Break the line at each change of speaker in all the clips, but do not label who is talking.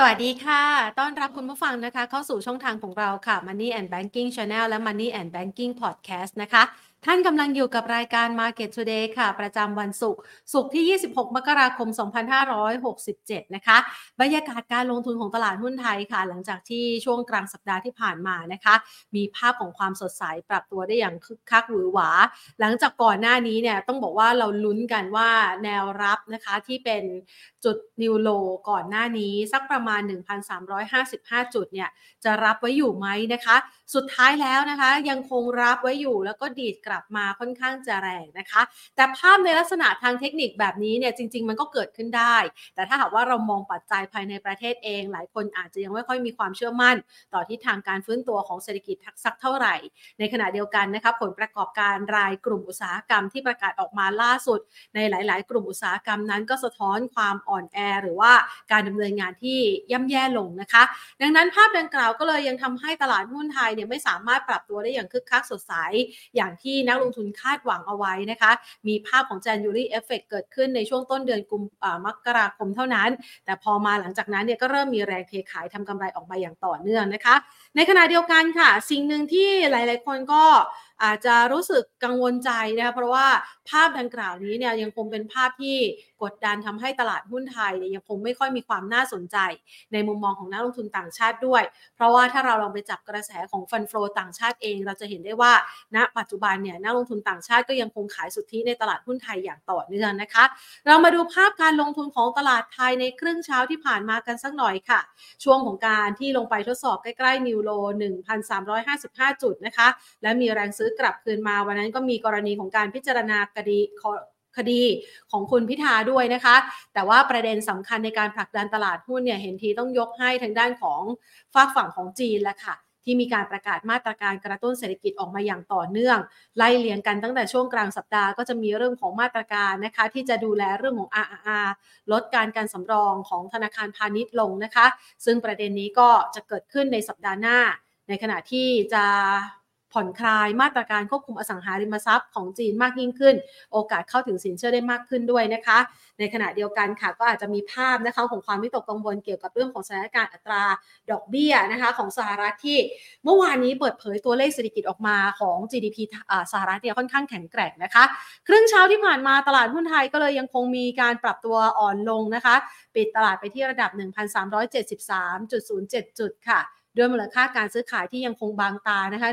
สวัสดีค่ะ ต้อนรับคุณผู้ฟังนะคะ เข้าสู่ช่องทางของเราค่ะ Money and Banking Channel และ Money and Banking Podcast นะคะ ท่านกำลังอยู่กับรายการ Market Today ค่ะ ประจำวันศุกร์ศุกร์ที่ 26 มกราคม 2567 นะคะ บรรยากาศการลงทุนของตลาดหุ้นไทยค่ะ หลังจากที่ช่วงกลางสัปดาห์ที่ผ่านมานะคะ มีภาพของความสดใสปรับตัวได้อย่างคึกคักหวือหวา หลังจากก่อนหน้านี้เนี่ยต้องบอกว่าเราลุ้นกันว่าแนวรับนะคะที่เป็นจุดนิวโลก่อนหน้านี้ สักประมาณ 1,355 จุดเนี่ยจะรับไว้อยู่ไหมนะคะ สุดท้ายแล้วนะคะยังคงรับไว้อยู่แล้วก็ดีดกลับมาค่อนข้างจะแรงนะคะ แต่ภาพในลักษณะทางเทคนิคแบบนี้เนี่ยจริง ๆ มันก็เกิดขึ้นได้ แต่ถ้าหากว่าเรามองปัจจัยภายในประเทศเอง หลายคนอาจจะยังไม่ค่อยมีความเชื่อมั่น ต่อที่ทางการฟื้นตัวของเศรษฐกิจสักเท่าไหร่ ในขณะเดียวกันนะคะผลประกอบการรายกลุ่มอุตสาหกรรมที่ประกาศออกมาล่าสุด ในหลาย ๆ กลุ่มอุตสาหกรรมนั้นก็สะท้อนความอ่อนแอ หรือว่าการดำเนินงานที่ย่ำแย่ลงนะคะ ดังนั้นภาพดังกล่าวก็เลยยังทำให้ตลาดหุ้นไทยเนี่ยไม่สามารถปรับตัวได้อย่างคึกคักสดใสอย่างที่นักลงทุนคาดหวังเอาไว้นะคะ มีภาพของ January Effect เกิดขึ้นในช่วงต้นเดือนกุมมกราคมเท่านั้น แต่พอมาหลังจากนั้นเนี่ยก็เริ่มมีแรงเทขายทำกำไรออกมาอย่างต่อเนื่องนะคะ ในขณะเดียวกันค่ะ สิ่งหนึ่งที่หลาย ๆ คนก็ อาจจะรู้สึกกังวลใจนะคะเพราะว่าภาพดังกล่าวนี้เนี่ยยังคงเป็นภาพที่กดดันทำให้ตลาดหุ้นไทยเนี่ยยังคงไม่ค่อยมีความน่าสนใจ ในมุมมองของนักลงทุนต่างชาติด้วย เพราะว่าถ้าเราลองไปจับกระแสของฟันโฟต่างชาติเอง เราจะเห็นได้ว่าณปัจจุบันเนี่ยนักลงทุนต่างชาติก็ยังคงขายสุทธิในตลาดหุ้นไทยอย่างต่อเนื่องนะคะ เรามาดูภาพการลงทุนของตลาดไทยในครึ่งเช้าที่ผ่านมากันสักหน่อยค่ะ ช่วงของการที่ลงไปทดสอบใกล้ๆนิวโล 1,355 จุดนะคะ และมีแรงซื้อกลับคืนมาวันนั้นก็มีกรณีของการพิจารณาคดีคดีของคุณพิธาด้วยนะคะ แต่ว่าประเด็นสำคัญในการผลักดันตลาดหุ้นเนี่ยเห็นทีต้องยกให้ทางด้านของฝากฝั่งของจีนแล้วค่ะ ที่มีการประกาศมาตรการกระตุ้นเศรษฐกิจออกมาอย่างต่อเนื่อง ไล่เลียงกันตั้งแต่ช่วงกลางสัปดาห์ก็จะมีเรื่องของมาตรการนะคะ ที่จะดูแลเรื่องของ RRR ลดการการสำรองของธนาคารพาณิชย์ลงนะคะ ซึ่งประเด็นนี้ก็จะเกิดขึ้นในสัปดาห์หน้า ในขณะที่จะ ผ่อนคลายมาตรการควบคุมอสังหาริมทรัพย์ของจีนมากยิ่งขึ้น โอกาสเข้าถึงสินเชื่อได้มากขึ้นด้วยนะคะ ในขณะเดียวกันค่ะก็อาจจะมีภาพนะคะของความวิตกกังวลเกี่ยวกับเรื่องของสถานการณ์อัตราดอกเบี้ยนะคะของสหรัฐที่เมื่อวานนี้เปิดเผยตัวเลขเศรษฐกิจออกมาของ GDP สหรัฐเนี่ยค่อนข้างแข็งแกร่งนะคะ ครึ่งเช้าที่ผ่านมาตลาดหุ้นไทยก็เลยยังคงมีการปรับตัวอ่อนลงนะคะ ปิดตลาดไปที่ระดับ 1,373.07 จุดค่ะ ด้วยมูลค่าการซื้อขายที่ยังคงบางตานะคะ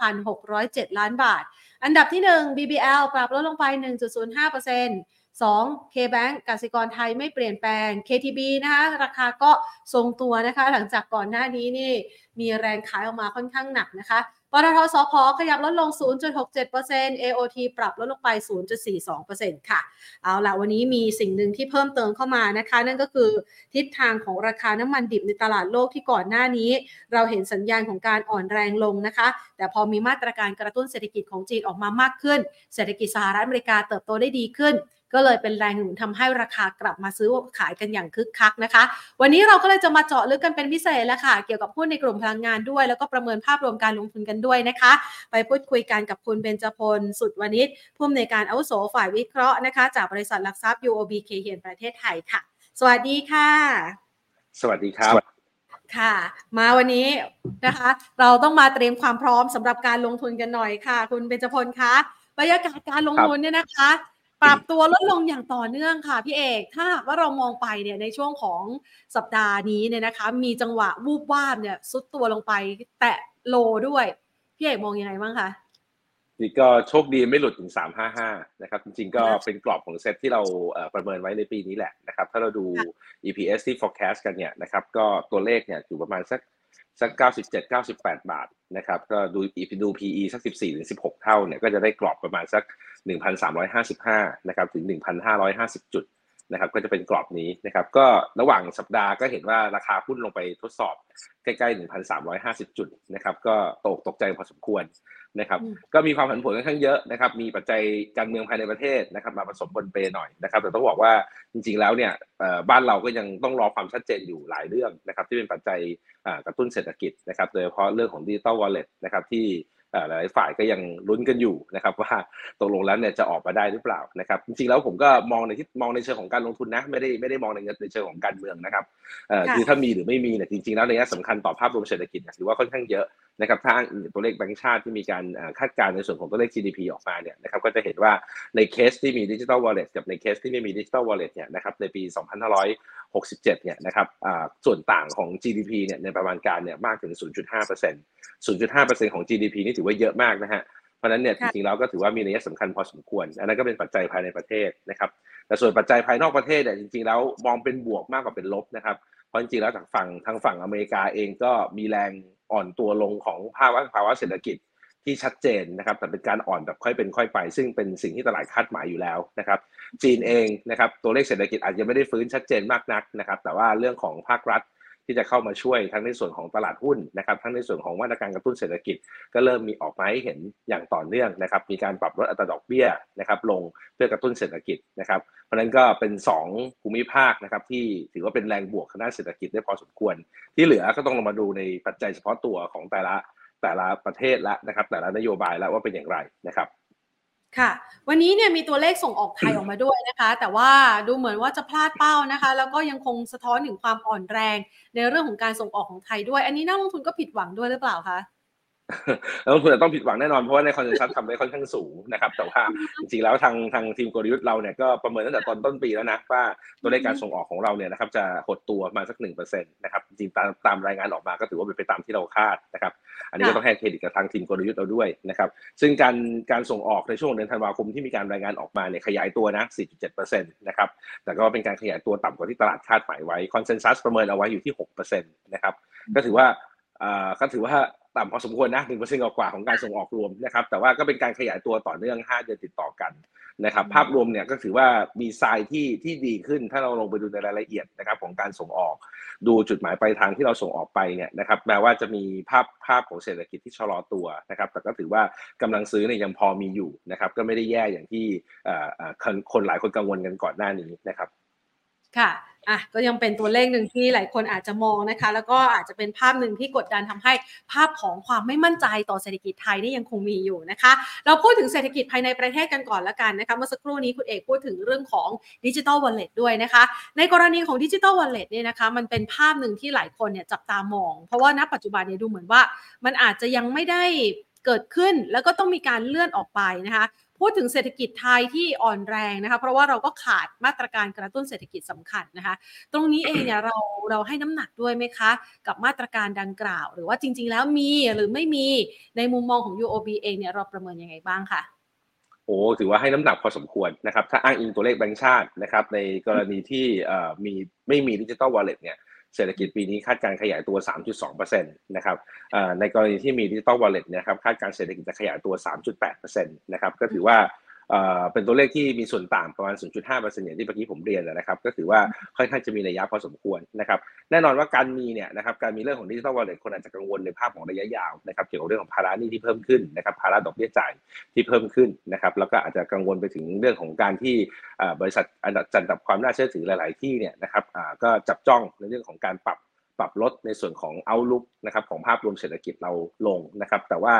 19,607 ล้านบาท อันดับที่ 1 BBL ปรับลดลงไป 1.05% 2 KBank กสิกรไทยไม่เปลี่ยนแปลง KTB นะคะราคาก็ทรงตัวนะคะ หลังจากก่อนหน้านี้นี่มีแรงขายออกมาค่อนข้างหนักนะคะปตทสพขยับลดลง 0.67% AOT ปรับลดลงไป 0.42%ค่ะ เอาละวันนี้มีสิ่งหนึ่งที่เพิ่มเติมเข้ามานะคะ นั่นก็คือทิศทางของราคาน้ำมันดิบในตลาดโลกที่ก่อนหน้านี้ เราเห็นสัญญาณของการอ่อนแรงลงนะคะ แต่พอมีมาตรการกระตุ้นเศรษฐกิจของจีนออกมามากขึ้น เศรษฐกิจสหรัฐอเมริกาเติบโตได้ดีขึ้น ก็เลยเป็นแรงหนุนทำให้ราคากลับมาซื้อขายกันอย่างคึกคักนะคะ วันนี้เราก็เลยจะมาเจาะลึกกันเป็นพิเศษแล้วค่ะ เกี่ยวกับหุ้นในกลุ่มพลังงานด้วย แล้วก็ประเมินภาพรวมการลงทุนกันด้วยนะคะ ไปพูดคุยกันกับคุณเบญจพลสุดวณิชผู้อำนวยการอาวุโสฝ่ายวิเคราะห์นะคะ จากบริษัทหลักทรัพย์ UOB เคเฮียนประเทศไทยค่ะ สวัสดีค่ะ
สวัสดีครับ
ค่ะ มาวันนี้นะคะ เราต้องมาเตรียมความพร้อมสำหรับการลงทุนกันหน่อยค่ะ คุณเบญจพลคะบรรยากาศการลงทุนเนี่ยนะคะ ปรับตัวลดลงอย่างต่อเนื่องค่ะพี่เอก ถ้าว่าเรามองไปเนี่ยในช่วงของสัปดาห์นี้เนี่ยนะคะ มีจังหวะวูบวาบเนี่ยซุดตัวลงไป แตะโลด้วย พี่เอกมองยังไงบ้างคะ
นี่ก็โชคดีไม่หลุดถึง 355 นะครับ จริงๆ ก็เป็นกรอบของเซตที่เราประเมินไว้ในปีนี้แหละนะครับ ถ้าเราดู EPS ที่ forecast กันเนี่ยนะครับ ก็ตัวเลขเนี่ยอยู่ประมาณสัก สัก 97 98 บาทนะครับก็ดูดู PE สัก 14 ถึง 16 เท่าเนี่ยก็จะได้กรอบประมาณสัก 1,355 นะครับถึง 1,550 จุด นะครับก็จะเป็นกรอบนี้นะครับก็ระหว่างสัปดาห์ก็เห็นว่าราคาหุ้นลงไปทดสอบใกล้ๆ 1,350 จุดนะครับก็ตกตกใจพอสมควรนะครับก็มีความผันผวนค่อนข้างเยอะนะครับมีปัจจัยการเมืองภายในประเทศนะครับมาผสมบนเปหน่อยนะครับแต่ต้องบอกว่าจริงๆแล้วเนี่ยบ้านเราก็ยังต้องรอความชัดเจนอยู่หลายเรื่องนะครับที่เป็นปัจจัยกระตุ้นเศรษฐกิจนะครับโดยเฉพาะเรื่องของดิจิตอลวอลเล็ตนะครับที่ หลายฝ่ายก็ยังลุ้นกันอยู่นะครับว่าตกลงแล้วเนี่ยจะออกมาได้หรือเปล่านะครับจริงๆแล้วผมก็มองในที่มองในเชิงของการลงทุนนะไม่ได้ไม่ได้มองในในเชิงของการเมืองนะครับคือถ้ามีหรือไม่มีเนี่ยจริงๆแล้วในแง่สำคัญต่อภาพรวมเศรษฐกิจถือว่าค่อนข้างเยอะนะครับถ้าอ้างตัวเลขแบงก์ชาติที่มีการคาดการณ์ในส่วนของตัวเลข GDP ออกมาเนี่ยนะครับก็จะเห็นว่าในเคสที่มีดิจิทัลวอลเล็ตกับในเคสที่ไม่มีดิจิทัลวอลเล็ตเนี่ยนะครับในปี 2567 เนี่ยนะครับส่วนต่างของ GDP เนี่ยในประมาณการเนี่ยมากถึง 0.5% 0.5%ของ GDP นี่ถือว่าเยอะมากนะฮะเพราะนั้นเนี่ยจริงๆแล้วก็ถือว่ามีนัยสำคัญพอสมควร อันนั้นก็เป็นปัจจัยภายในประเทศนะครับแต่ส่วนปัจจัยภายนอกประเทศเนี่ยจริงๆแล้วมองเป็นบวกมากกว่าเป็นลบนะครับเพราะจริงๆแล้วทางฝั่งทางฝั่งอเมริกาเองก็มีแรงอ่อนตัวลงของภาวะภาวะเศรษฐกิจที่ชัดเจนนะครับแต่เป็นการอ่อนแบบค่อยเป็นค่อยไป ซึ่งเป็นสิ่งที่ตลาดคาดหมายอยู่แล้วนะครับจีนเองนะครับตัวเลขเศรษฐกิจอาจจะไม่ได้ฟื้นชัดเจนมากนักนะครับแต่ว่าเรื่องของภาครัฐ ที่จะเข้ามาช่วยทั้งในส่วนของตลาดหุ้นนะครับทั้งในส่วนของมาตรการกระตุ้นเศรษฐกิจ ก็เริ่มมีออกมาให้เห็นอย่างต่อเนื่องนะครับมีการปรับลดอัตราดอกเบี้ยนะครับลงเพื่อกระตุ้นเศรษฐกิจนะครับเพราะนั้นก็เป็น 2 ภูมิภาคนะครับที่ถือว่าเป็นแรงบวกทางด้านเศรษฐกิจได้พอสมควร ที่เหลือก็ต้องลงมาดูในปัจจัยเฉพาะตัวของแต่ละแต่ละประเทศละนะครับแต่ละนโยบายแล้วว่าเป็นอย่างไรนะครับ
ค่ะ วันนี้เนี่ยมีตัวเลขส่งออกไทยออกมาด้วยนะคะ แต่ว่าดูเหมือนว่าจะพลาดเป้านะคะ แล้วก็ยังคงสะท้อนถึงความอ่อนแรง ในเรื่องของการส่งออกของไทยด้วย อันนี้นักลงทุนก็ผิดหวังด้วยหรือเปล่าคะ
แล้วคุณจะต้องผิดหวังแน่นอนเพราะว่าใน consensus ทำได้ค่อนข้างสูงนะครับแต่ว่าจริงๆแล้วทางทางทีมกลยุทธ์เราเนี่ยก็ประเมินตั้งแต่ตอนต้นปีแล้วนะว่าตัวเลขการส่งออกของเราเนี่ยนะครับจะหดตัวมาสักหนึ่งเปอร์เซ็นต์นะครับจริงตามตามรายงานออกมาก็ถือว่าเป็นไปตามที่เราคาดนะครับอันนี้ก็ต้องให้เครดิตกับทางทีมกลยุทธ์เราด้วยนะครับซึ่งการการส่งออกในช่วงเดือนธันวาคมที่มีการรายงานออกมาเนี่ยขยายตัวนะ 4.7%นะครับแต่ก็เป็นการขยายตัวต่ำกว่าที่ตลาดคาดหมายไว้ consensus ประเมินเอาไว้อยู่ที่6%นะครับก็ถือว่าก็ถือว่า ต่ำพอสมควรนะหนึ่งเปอร์เซ็นต์กว่าของการส่งออกรวมนะครับ แต่ว่าก็เป็นการขยายตัวต่อเนื่อง 5 เดือนติดต่อกันนะครับ ภาพรวมเนี่ยก็ถือว่ามีทรายที่ที่ดีขึ้น ถ้าเราลงไปดูในรายละเอียดนะครับของการส่งออก ดูจุดหมายปลายทางที่เราส่งออกไปเนี่ยนะครับ แม้ว่าจะมีภาพภาพของเศรษฐกิจที่ชะลอตัวนะครับ แต่ก็ถือว่ากำลังซื้อเนี่ยยังพอมีอยู่นะครับ ก็ไม่ได้แย่อย่างที่คนหลายคนกังวลกันก่อนหน้านี้นะครับ
ค่ะ อะก็ยังเป็นตัวเลขหนึ่งที่หลายคนอาจจะมองนะคะ แล้วก็อาจจะเป็นภาพหนึ่งที่กดดันทำให้ภาพของความไม่มั่นใจต่อเศรษฐกิจไทยนี่ยังคงมีอยู่นะคะ เราพูดถึงเศรษฐกิจภายในประเทศกันก่อนละกันนะคะเมื่อสักครู่นี้คุณเอกพูดถึงเรื่องของดิจิทัลวอลเล็ตด้วยนะคะ ในกรณีของดิจิทัลวอลเล็ตเนี่ยนะคะมันเป็นภาพหนึ่งที่หลายคนเนี่ยจับตามอง เพราะว่าณปัจจุบันเนี่ยดูเหมือนว่า มันอาจจะยังไม่ได้เกิดขึ้นแล้วก็ต้องมีการเลื่อนออกไปนะคะ พูดถึงเศรษฐกิจไทยที่อ่อนแรงนะคะ เพราะว่าเราก็ขาดมาตรการกระตุ้นเศรษฐกิจสำคัญนะคะ ตรงนี้เองเนี่ยเราเราให้น้ำหนักด้วยไหมคะ กับมาตรการดังกล่าว หรือว่าจริง ๆ แล้วมีหรือไม่มีในมุมมองของ UOB เองเนี่ยเราประเมินยังไงบ้างคะ
โอ้ถือว่าให้น้ำหนักพอสมควรนะครับ ถ้าอ้างอิงตัวเลขแบงก์ชาตินะครับในกรณีที่มีไม่มีดิจิตอลวอลเล็ตเนี่ย เศรษฐกิจปีนี้คาดการขยายตัว 3.2%นะครับในกรณีที่มีดิจิตอลวอลเล็ตนะครับคาดการเศรษฐกิจจะขยายตัว 3.8%นะครับก็ถือว่า เป็นตัวเลขที่มีส่วนต่างประมาณ 0.5%อย่างที่เมื่อกี้ผมเรียนนะครับ ก็ถือว่าค่อนข้างจะมีนัยยะพอสมควรนะครับ แน่นอนว่าการมีเนี่ยนะครับการมีเรื่องของดิจิทัลวอลเล็ตคนอาจจะกังวลในภาพของระยะยาวนะครับเกี่ยวกับเรื่องของภาระหนี้ที่เพิ่มขึ้นนะครับภาระดอกเบี้ยจ่ายที่เพิ่มขึ้นนะครับแล้วก็อาจจะกังวลไปถึงเรื่องของการที่บริษัทอันดับจัดดับความน่าเชื่อถือหลาย ๆ ที่เนี่ยนะครับก็จับจ้องในเรื่องของการปรับปรับลดในส่วนของเอาลุกนะครับของภาพรวมเศรษฐกิจเราลงนะครับแต่ว่า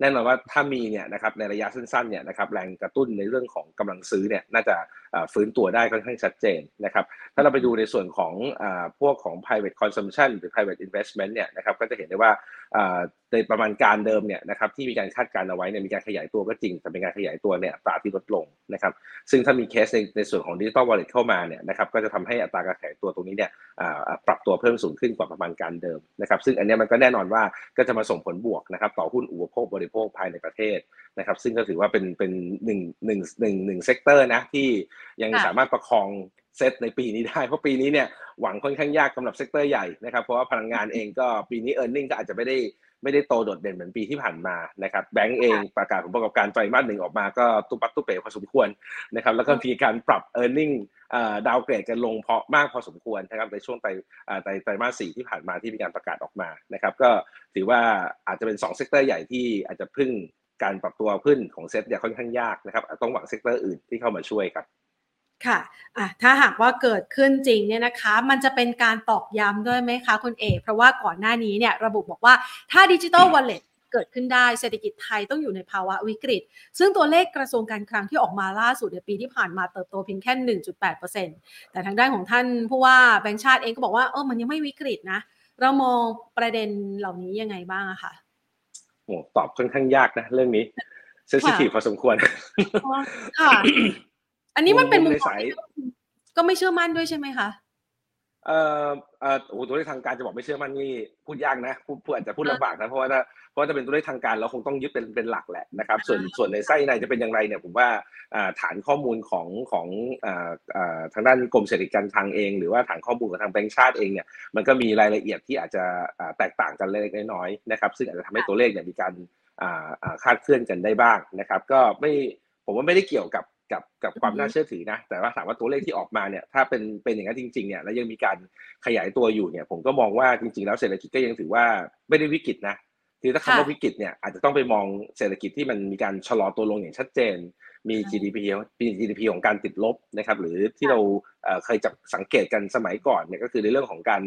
แน่นอนว่าถ้ามีเนี่ยนะครับในระยะสั้นๆเนี่ยนะครับแรงกระตุ้นในเรื่องของกำลังซื้อเนี่ยน่าจะฟื้นตัวได้ค่อนข้างชัดเจนนะครับถ้าเราไปดูในส่วนของพวกของ private consumption หรือ private investment เนี่ยนะครับก็จะเห็นได้ว่าในประมาณการเดิมเนี่ยนะครับที่มีการคาดการเอาไว้เนี่ยมีการขยายตัวก็จริงแต่เป็นการขยายตัวเนี่ยตราที่ลดลงนะครับซึ่งถ้ามีเคสในในส่วนของดิจิตอลวอลเล็ตเข้ามาเนี่ยนะครับก็จะทำให้อัตราการขยายตัวตรงนี้เนี่ยปรับตัวเพิ่มสูงขึ้นกว่าประมาณการเดิมนะครับซึ่งอันนี้มันก็แน่นอนว่าก็จะมาส่งผลบวกนะครับต่อหุ้นอุปโภคบริโภคภายในประเทศนะครับ ซึ่งก็ถือว่าเป็นเป็นหนึ่งหนึ่งหนึ่งหนึ่ง sector นะที่ยังสามารถประคองเซตในปีนี้ได้ เพราะปีนี้เนี่ยหวังค่อนข้างยากสำหรับ sector ใหญ่นะครับ เพราะว่าพลังงานเองก็ปีนี้ earning ก็อาจจะไม่ได้ ไม่ได้โตโดดเด่นเหมือนปีที่ผ่านมานะครับแบงก์เองประกาศผลประกอบการไตรมาสหนึ่งออกมาก็ตุปักตุเป๋พอสมควรนะครับแล้วก็มีการปรับ e a r n i n g ดาวเกรดกันลงเพาะมากพอสมควรนะครับในช่วงไตไตไตรมาสสี่ที่ผ่านมาที่มีการประกาศออกมานะครับก็ถือว่าอาจจะเป็น2 sector ใหญ่ที่อาจจะพึ่งการปรับตัวขึ้นของเซ็ตเนี่ยค่อนข้างยากนะครับต้องหวัง sector อื่นที่เข้ามาช่วยครับ
ค่ะถ้าหากว่าเกิดขึ้นจริงเนี่ยนะคะ มันจะเป็นการตอกย้ำด้วยไหมคะคุณเอกเพราะว่าก่อนหน้านี้เนี่ยระบุบอกว่าถ้าดิจิทัลวอลเล็ตเกิดขึ้นได้เศรษฐกิจไทยต้องอยู่ในภาวะวิกฤต ซึ่งตัวเลขกระทรวงการคลังที่ออกมาล่าสุดในปีที่ผ่านมาเติบโตเพียงแค่ 1.8%แต่ทางด้านของท่านผู้ว่าแบงค์ชาติเองก็บอกว่าเออมันยังไม่วิกฤตนะ เรามองประเด็นเหล่านี้ยังไงบ้างอะคะ
โอ้ตอบค่อนข้างยากนะเรื่องนี้เซนซิทีฟพอสมควร
ค่ะ อันนี้มันเป็นมุมมองก็ไม่เชื่อมั่นด้วยใช่ไหมคะ
เอ่อเอ่อโอ้ตัวเลขทางการจะบอกไม่เชื่อมั่นนี่พูดยากนะพูดพูดอาจจะพูดลำบากนะเพราะว่าถ้าเพราะจะเป็นตัวเลขทางการเราคงต้องยึดเป็นเป็นหลักแหละนะครับ ส่วนส่วนในไส้ในจะเป็นอย่างไรเนี่ยผมว่าฐานข้อมูลของของทางด้านกรมเศรษฐกิจการคลังเอง หรือว่าฐานข้อมูลของทางแบงก์ชาติเองเนี่ยมันก็มีรายละเอียดที่อาจจะแตกต่างกันเล็กน้อยนะครับ ซึ่งอาจจะทำให้ตัวเลขเนี่ยมีการคาดเคลื่อนกันได้บ้างนะครับ ก็ไม่ผมว่าไม่ได้เกี่ยวกับ กับกับความน่าเชื่อถือนะ แต่ว่าถามว่าตัวเลขที่ออกมาเนี่ยถ้าเป็นเป็นอย่างนั้นจริงๆเนี่ยแล้วยังมีการขยายตัวอยู่เนี่ย ผมก็มองว่าจริง ๆ แล้วเศรษฐกิจก็ยังถือว่าไม่ได้วิกฤตนะคือถ้าคำว่าวิกฤตเนี่ยอาจจะต้องไปมองเศรษฐกิจที่มันมีการชะลอตัวลงอย่างชัดเจน มี GDP มี GDP ของการติดลบนะครับ หรือที่เราเคยจับสังเกตกันสมัยก่อนเนี่ยก็คือในเรื่องของการ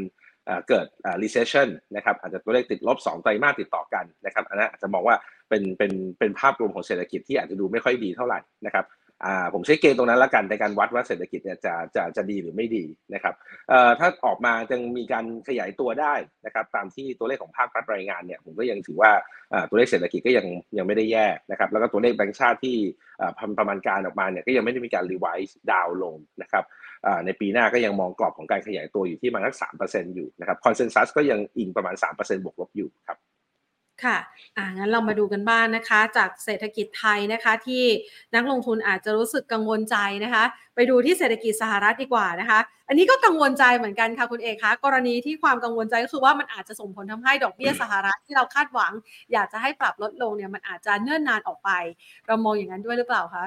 เกิด recession นะครับอาจจะตัวเลขติดลบ 2 ไตรมาสติดต่อกันนะครับอันนั้นอาจจะมองว่าเป็นเป็นเป็นภาพรวมของเศรษฐกิจที่อาจจะดูไม่ค่อยดีเท่าไหร่นะครับ อ่าผมใช้เกณฑ์ตรงนั้นละกันในการวัดว่าเศรษฐกิจเนี่ยจะจะจะดีหรือไม่ดีนะครับเอ่อถ้าออกมาจึงมีการขยายตัวได้นะครับตามที่ตัวเลขของภาครัฐรายงานเนี่ยผมก็ยังถือว่าอ่าตัวเลขเศรษฐกิจก็ยังยังไม่ได้แย่นะครับแล้วก็ตัวเลขแบงก์ชาติที่อ่าประมาณการออกมาเนี่ยก็ยังไม่ได้มีการ revise down ลงนะครับอ่าในปีหน้าก็ยังมองกรอบของการขยายตัวอยู่ที่ประมาณสักสามเปอร์เซ็นต์อยู่นะครับ consensus ก็ยังอิงประมาณสามเปอร์เซ็นต์บวกลบอยู่ครับ
ค่ะอ่างั้นเรามาดูกันบ้างนนะคะ จากเศรษฐกิจไทยนะคะ ที่นักลงทุนอาจจะรู้สึกกังวลใจนะคะ ไปดูที่เศรษฐกิจสหรัฐดีกว่านะคะ อันนี้ก็กังวลใจเหมือนกันค่ะคุณเอกคะกรณีที่ความกังวลใจก็คือว่ามันอาจจะส่งผลทำให้ดอกเบี้ยสหรัฐที่เราคาดหวัง อยากจะให้ปรับลดลงเนี่ยมันอาจจะเนื่นนานออกไป เรามองอย่างนั้นด้วยหรือเปล่าคะ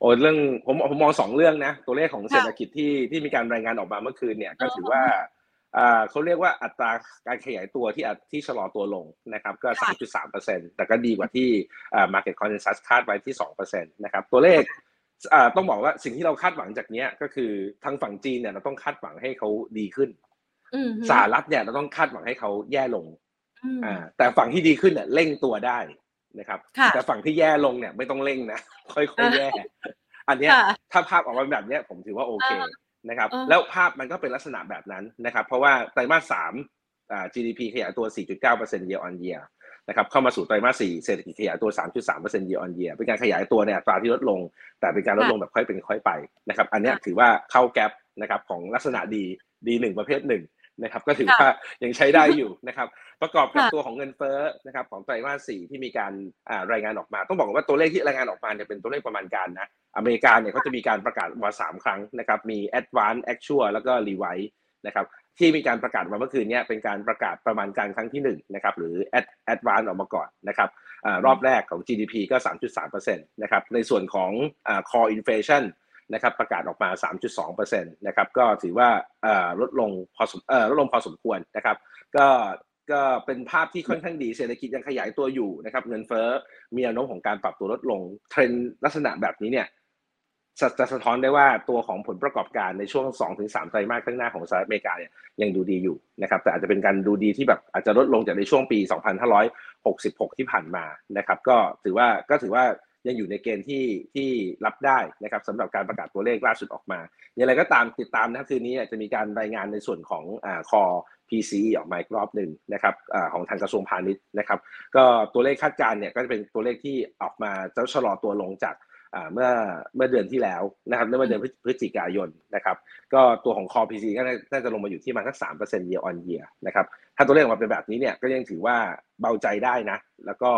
โอ้เรื่องผมผมมองสองเรื่องนะตัวเลขของเศรษฐกิจที่ที่มีการรายงานออกมาเมื่อคืนเนี่ยก็ถือว่า เขาเรียกว่าอัตราการขยายตัวที่ที่ชะลอตัวลงนะครับก็ 3.3%แต่ก็ดีกว่าที่ market consensus คาดไว้ที่ 2%นะครับตัวเลขต้องบอกว่าสิ่งที่เราคาดหวังจากนี้ก็คือทางฝั่งจีนเนี่ยเราต้องคาดหวังให้เขาดีขึ้นสหรัฐเนี่ยเราต้องคาดหวังให้เขาแย่ลงแต่ฝั่งที่ดีขึ้นเนี่ยเร่งตัวได้นะครับ แต่ฝั่งที่แย่ลงเนี่ยไม่ต้องเร่งนะค่อยๆแย่อันนี้ถ้าภาพออกมาแบบนี้ผมถือว่าโอเค นะครับแล้วภาพมันก็เป็นลักษณะแบบนั้นนะครับ เพราะว่าไตรมาสสาม GDP ขยายตัว 4.9% year on year นะครับเข้ามาสู่ไตรมาส4เศรษฐกิจขยายตัว 3.3% year on year เป็นการขยายตัวเนี่ยตราที่ลดลง แต่เป็นการลดลงแบบค่อยเป็นค่อยไปนะครับ อันนี้ถือว่าเข้าแกลบนะครับของลักษณะดีดีหนึ่งประเภทหนึ่ง นะครับก็ถือว่ายังใช้ได้อยู่นะครับประกอบกับตัวของเงินเฟ้อนะครับของไตรมาสสี่ที่มีการรายงานออกมา ต้องบอกว่าตัวเลขที่รายงานออกมาเนี่ยเป็นตัวเลขประมาณการนะอเมริกาเนี่ยเขาจะมีการประกาศมาสามครั้งนะครับมี advance actual แล้วก็ revise นะครับที่มีการประกาศมาเมื่อคืนนี้เป็นการประกาศประมาณการครั้งที่1นะครับหรือ advance ออกมาก่อนนะครับรอบแรกของ GDP ก็ 3.3%นะครับในส่วนของ core inflation นะครับประกาศออกมา 3.2%นะครับก็ถือว่าลดลงพอสมลดลงพอสมควรนะครับก็ก็เป็นภาพที่ค่อนข้างดีเศรษฐกิจยังขยายตัวอยู่นะครับเงินเฟ้อมีแนวโน้มของการปรับตัวลดลง เทรนลักษณะแบบนี้เนี่ยจะสะท้อนได้ว่าตัวของผลประกอบการในช่วง 2-3 ไตรมาสข้างหน้าของสหรัฐอเมริกาเนี่ยยังดูดีอยู่นะครับแต่อาจจะเป็นการดูดีที่แบบอาจจะลดลงจากในช่วงปี 2566 ที่ผ่านมานะครับก็ถือว่าก็ถือว่า ยังอยู่ในเกณฑ์ที่ที่รับได้นะครับสำหรับการประกาศตัวเลขล่าสุดออกมาอย่างไรก็ตามติดตามนะครับคืนนี้จะมีการรายงานในส่วนของอ่าคอ PCE ออกมาอีกรอบหนึ่งนะครับอของทางกระทรวงพาณิชย์นะครับ ก็ตัวเลขคาดการณ์เนี่ยก็จะเป็นตัวเลขที่ออกมาจะชะลอตัวลงจาก เมื่อเมื่อเดือนที่แล้วนะครับเมื่อเดือนพฤศจิกายนนะครับก็ตัวของ Core PC ก็น่าจะลงมาอยู่ที่มาสักสามเปอร์เซ็นต์ year on year นะครับถ้าตัวเลขออกมาเป็นแบบนี้เนี่ยก็ยังถือว่าเบาใจได้นะ แล้วก็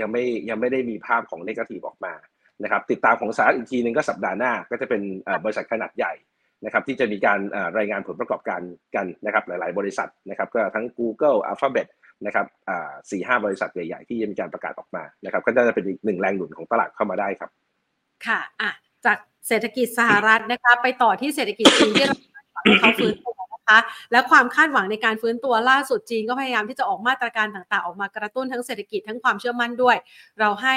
ยังไม่ยังไม่ได้มีภาพของเลกาทีฟออกมานะครับติดตามของสหรัฐอีกทีนึงก็สัปดาห์หน้าก็จะเป็นบริษัทขนาดใหญ่นะครับที่จะมีการรายงานผลประกอบการกันนะครับหลาย ๆ บริษัทนะครับก็ทั้ง Google Alphabet นะครับสี่ห้าบริษัทใหญ่ ๆ ที่จะมีการประกาศออกมานะครับก็จะเป็นอีกหนึ่งแรงหนุนของตลาดเข้ามาได้ครับ
ค่ะอะจากเศรษฐกิจสหรัฐนะคะ ไปต่อที่เศรษฐกิจจีนที่เราเขาฟื้นตัวนะคะและความคาดหวังในการฟื้นตัวล่าสุดจีนก็พยายามที่จะออกมาตรการต่างๆ ออกมากระตุ้นทั้งเศรษฐกิจทั้งความเชื่อมั่นด้วย เราให้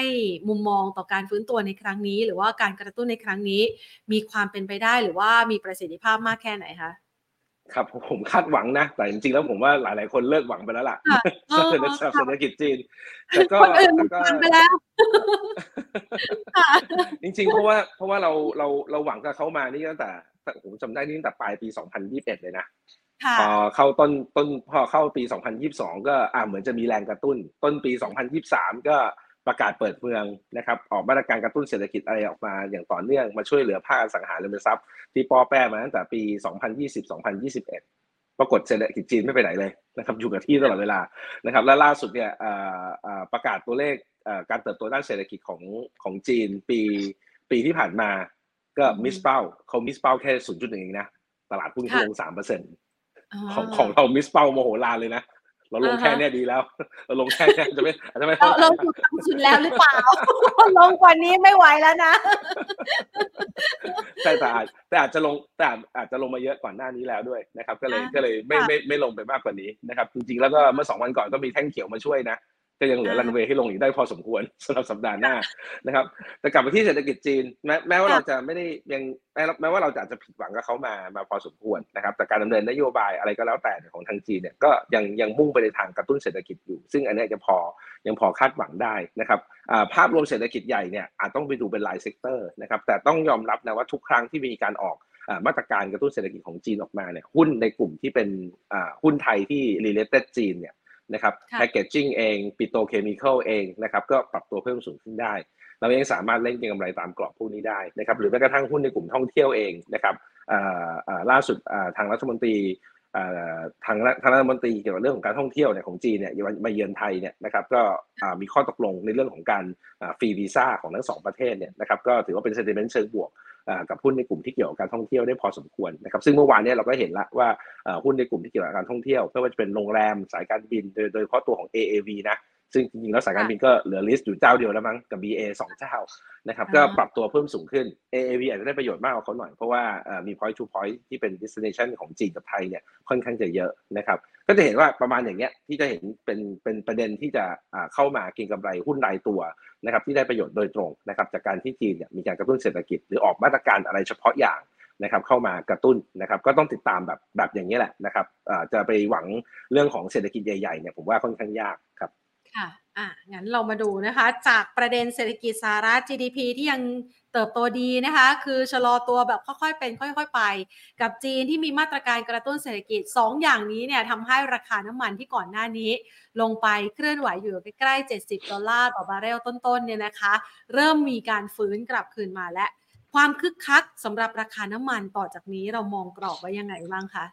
มุมมองต่อการฟื้นตัวในครั้งนี้ หรือว่าการกระตุ้นในครั้งนี้ มีความเป็นไปได้หรือว่ามีประสิทธิภาพมากแค่ไหนคะ
ครับผมคาดหวังนะ แต่จริงๆแล้วผมว่าหลายๆคนเลิกหวังไปแล้วล่ะ
ค่ะเออ
เศรษฐ
ค่ะ
เศรษฐกิจจีนแต่ก็
คนอื่น
แต่ก็
ผ่านไปแล้วค่ะ
จริงๆ เพราะว่าเพราะว่าเราเราเราหวังกับเขามานี่ตั้งแต่แต่ผมจำได้นี่ตั้งแต่ปลายปี 2021 เลยนะ
ค่ะ
พอเข้าต้นต้นพอเข้าปี 2022 ก็อ่าเหมือนจะมีแรงกระตุ้น ต้นปี 2023 ก็ประกาศเปิดเมืองนะครับออกมาตรการกระตุ้นเศรษฐกิจอะไรออกมาอย่างต่อเนื่องมาช่วยเหลือภาคอสังหาริมทรัพย์ ที่ปอแปรมาตั้งแต่ปี 2020-2021 ปรากฏเศรษฐกิจจีนไม่ไปไหนเลยนะครับอยู่กับที่ตลอดเวลานะครับและล่าสุดเนี่ยอ่าอ่าประกาศตัวเลขอ่า การเติบโตด้านเศรษฐกิจของของจีนปีปีที่ผ่านมาก็
อืม
มิสเป้าเขามิสเป้าแค่0.1เองนะตลาดหุ้นเขา
ค่ะ
ลง3%เปอร์เซ็นต์าของของเรามิสเป้าโมโหลานเลยนะเราลง
อ่าฮะ
แค่เนี้ยดีแล้ว เราลงแค่เนี้ยจะไม่อาจจะไม่
เรา
เท่าไหร่
เราถูกต่ำสุดแล้วหรือเปล่า ลงกว่านี้ไม่ไหวแล้วนะ
แต่แต่อาจแต่อาจจะลงแต่อาจอาจจะลงมาเยอะก่อนหน้านี้แล้วด้วยนะครับ ก็เลย
อ่า
ก็เลยไม่
ค่ะ
ไม่ไม่ลงไปมากกว่านี้นะครับ จริงๆแล้วก็เมื่อสองวันก่อนก็มีแท่งเขียวมาช่วยนะ ก็ยังเหลือ
อ่า
รันเวย์ให้ลงอีกได้พอสมควรสำหรับสัปดาห์หน้านะครับ แต่กลับมาที่เศรษฐกิจจีน แม้แม้ว่า
ค่ะ
เราจะไม่ได้ยังแม้แม้ว่าเราจะอาจจะผิดหวังกับเขามามาพอสมควรนะครับ แต่การดำเนินนโยบายอะไรก็แล้วแต่เนี่ยของทางจีนเนี่ยก็ยังยังมุ่งไปในทางกระตุ้นเศรษฐกิจอยู่ ซึ่งอันเนี้ยจะพอยังพอคาดหวังได้นะครับอ่าภาพรวมเศรษฐกิจใหญ่เนี่ยอาจต้องไปดูเป็นราย sector นะครับแต่ต้องยอมรับนะว่าทุกครั้งที่มีการออกอ่ามาตรการกระตุ้นเศรษฐกิจของจีนออกมาเนี่ยหุ้นในกลุ่มที่เป็นอ่าหุ้นไทยที่ related จีนเนี่ย นะครับ
ค่ะ
packaging เอง petrochemical เองนะครับก็ปรับตัวเพิ่มสูงขึ้นได้ เรายังสามารถเล่นเก็งกำไรตามกรอบพวกนี้ได้นะครับหรือแม้กระทั่งหุ้นในกลุ่มท่องเที่ยวเองนะครับอ่าอ่าล่าสุดอ่าทางรัฐมนตรีอ่าทางทางรัฐมนตรีเกี่ยวกับเรื่องของการท่องเที่ยวเนี่ยของจีนเนี่ยมาเยือนไทยเนี่ยนะครับก็อ่ามีข้อตกลงในเรื่องของการฟรีวีซ่าของทั้งสองประเทศเนี่ยนะครับก็ถือว่าเป็น sentiment เชิงบวกอ่า กับหุ้นในกลุ่มที่เกี่ยวกับการท่องเที่ยวได้พอสมควรนะครับซึ่งเมื่อวานนี้เราก็เห็นละว่าอ่าหุ้นในกลุ่มที่เกี่ยวกับการท่องเที่ยวไม่ว่าจะเป็นโรงแรมสายการบินโดยโดยเฉพาะตัวของ AAV นะ ซึ่งจริงๆแล้วสายการบินก็เหลือ list อยู่เจ้าเดียวแล้วมั้งกับ BA สองเจ้านะครับ
อ่า
ก็ปรับตัวเพิ่มสูงขึ้น AAV อาจจะได้ประโยชน์มากกว่าเขาหน่อย เพราะว่าเอ่อมี point to point ที่เป็น destination ของจีนกับไทยเนี่ยค่อนข้างจะเยอะนะครับก็จะเห็นว่าประมาณอย่างเงี้ยที่จะเห็นเป็นเป็นประเด็นที่จะอ่าเข้ามาเก็งกำไรหุ้นรายตัวนะครับที่ได้ประโยชน์โดยตรงนะครับจากการที่จีนเนี่ยมีการกระตุ้นเศรษฐกิจหรือออกมาตรการอะไรเฉพาะอย่างนะครับเข้ามากระตุ้นนะครับก็ต้องติดตามแบบแบบอย่างนี้ยแหละนะครับอ่าจะไปหวังเรื่องของเศรษฐกิจใหญ่ๆเนี่ยผมว่าค่อนข้างยากครับ
ค่ะ อะ งั้นเรามาดูนะคะ จากประเด็นเศรษฐกิจสหรัฐ GDP ที่ยังเติบโตดีนะคะ คือชะลอตัวแบบค่อยๆเป็น ค่อยๆไป กับจีนที่มีมาตรการกระตุ้นเศรษฐกิจ2อย่างนี้เนี่ยทำให้ราคาน้ำมันที่ก่อนหน้านี้ ลงไปเคลื่อนไหวอยู่ใกล้ๆ 70 ดอลลาร์ต่อบาร์เรลต้นๆ เนี่ยนะคะ เริ่มมีการฟื้นกลับคืนมาและ ความคึกคักสำหรับราคาน้ำมันต่อจากนี้เรามองกรอบไว้ยังไงบ้างคะ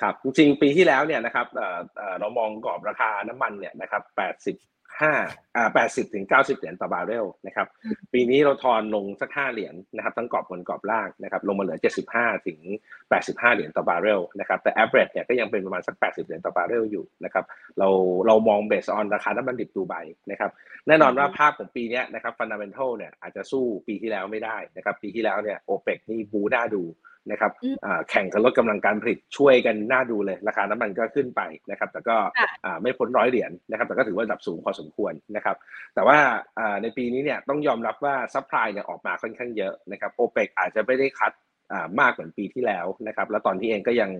ครับจริงๆปีที่แล้วเนี่ยนะครับเอ่อเอ่อเรามองกรอบราคาน้ำมันเนี่ยนะครับ85อ่า80ถึง90 เหรียญต่อบาร์เรลนะครับ
อืม
ปีนี้เราทอนลงสัก 5 เหรียญนะครับทั้งกรอบบนกรอบล่างนะครับลงมาเหลือ 75 ถึง 85 เหรียญต่อบาร์เรลนะครับแต่ average เนี่ยก็ยังเป็นประมาณสัก 80 เหรียญต่อบาร์เรลอยู่นะครับเราเรามอง based on ราคาน้ำมันดิบดูไบนะครับแน่นอนว่า
อืม
ภาพของปีเนี้ยนะครับ fundamental เนี่ยอาจจะสู้ปีที่แล้วไม่ได้นะครับปีที่แล้วเนี่ย OPEC นี่บู๊น่าดู นะครับ
อืม
อ่าแข่งกันลดกำลังการผลิตช่วยกันน่าดูเลย ราคาน้ำมันก็ขึ้นไปนะครับ แต่ก็
ค่ะ
อ่าไม่พ้นร้อยเหรียญนะครับ แต่ก็ถือว่าระดับสูงพอสมควรนะครับ แต่ว่าอ่าในปีนี้เนี่ยต้องยอมรับว่า supply เนี่ยออกมาค่อนข้างเยอะนะครับโอเปกอาจจะไม่ได้ cutอ่ามากเหมือนปีที่แล้วนะครับ แล้วตอนที่เองก็ยัง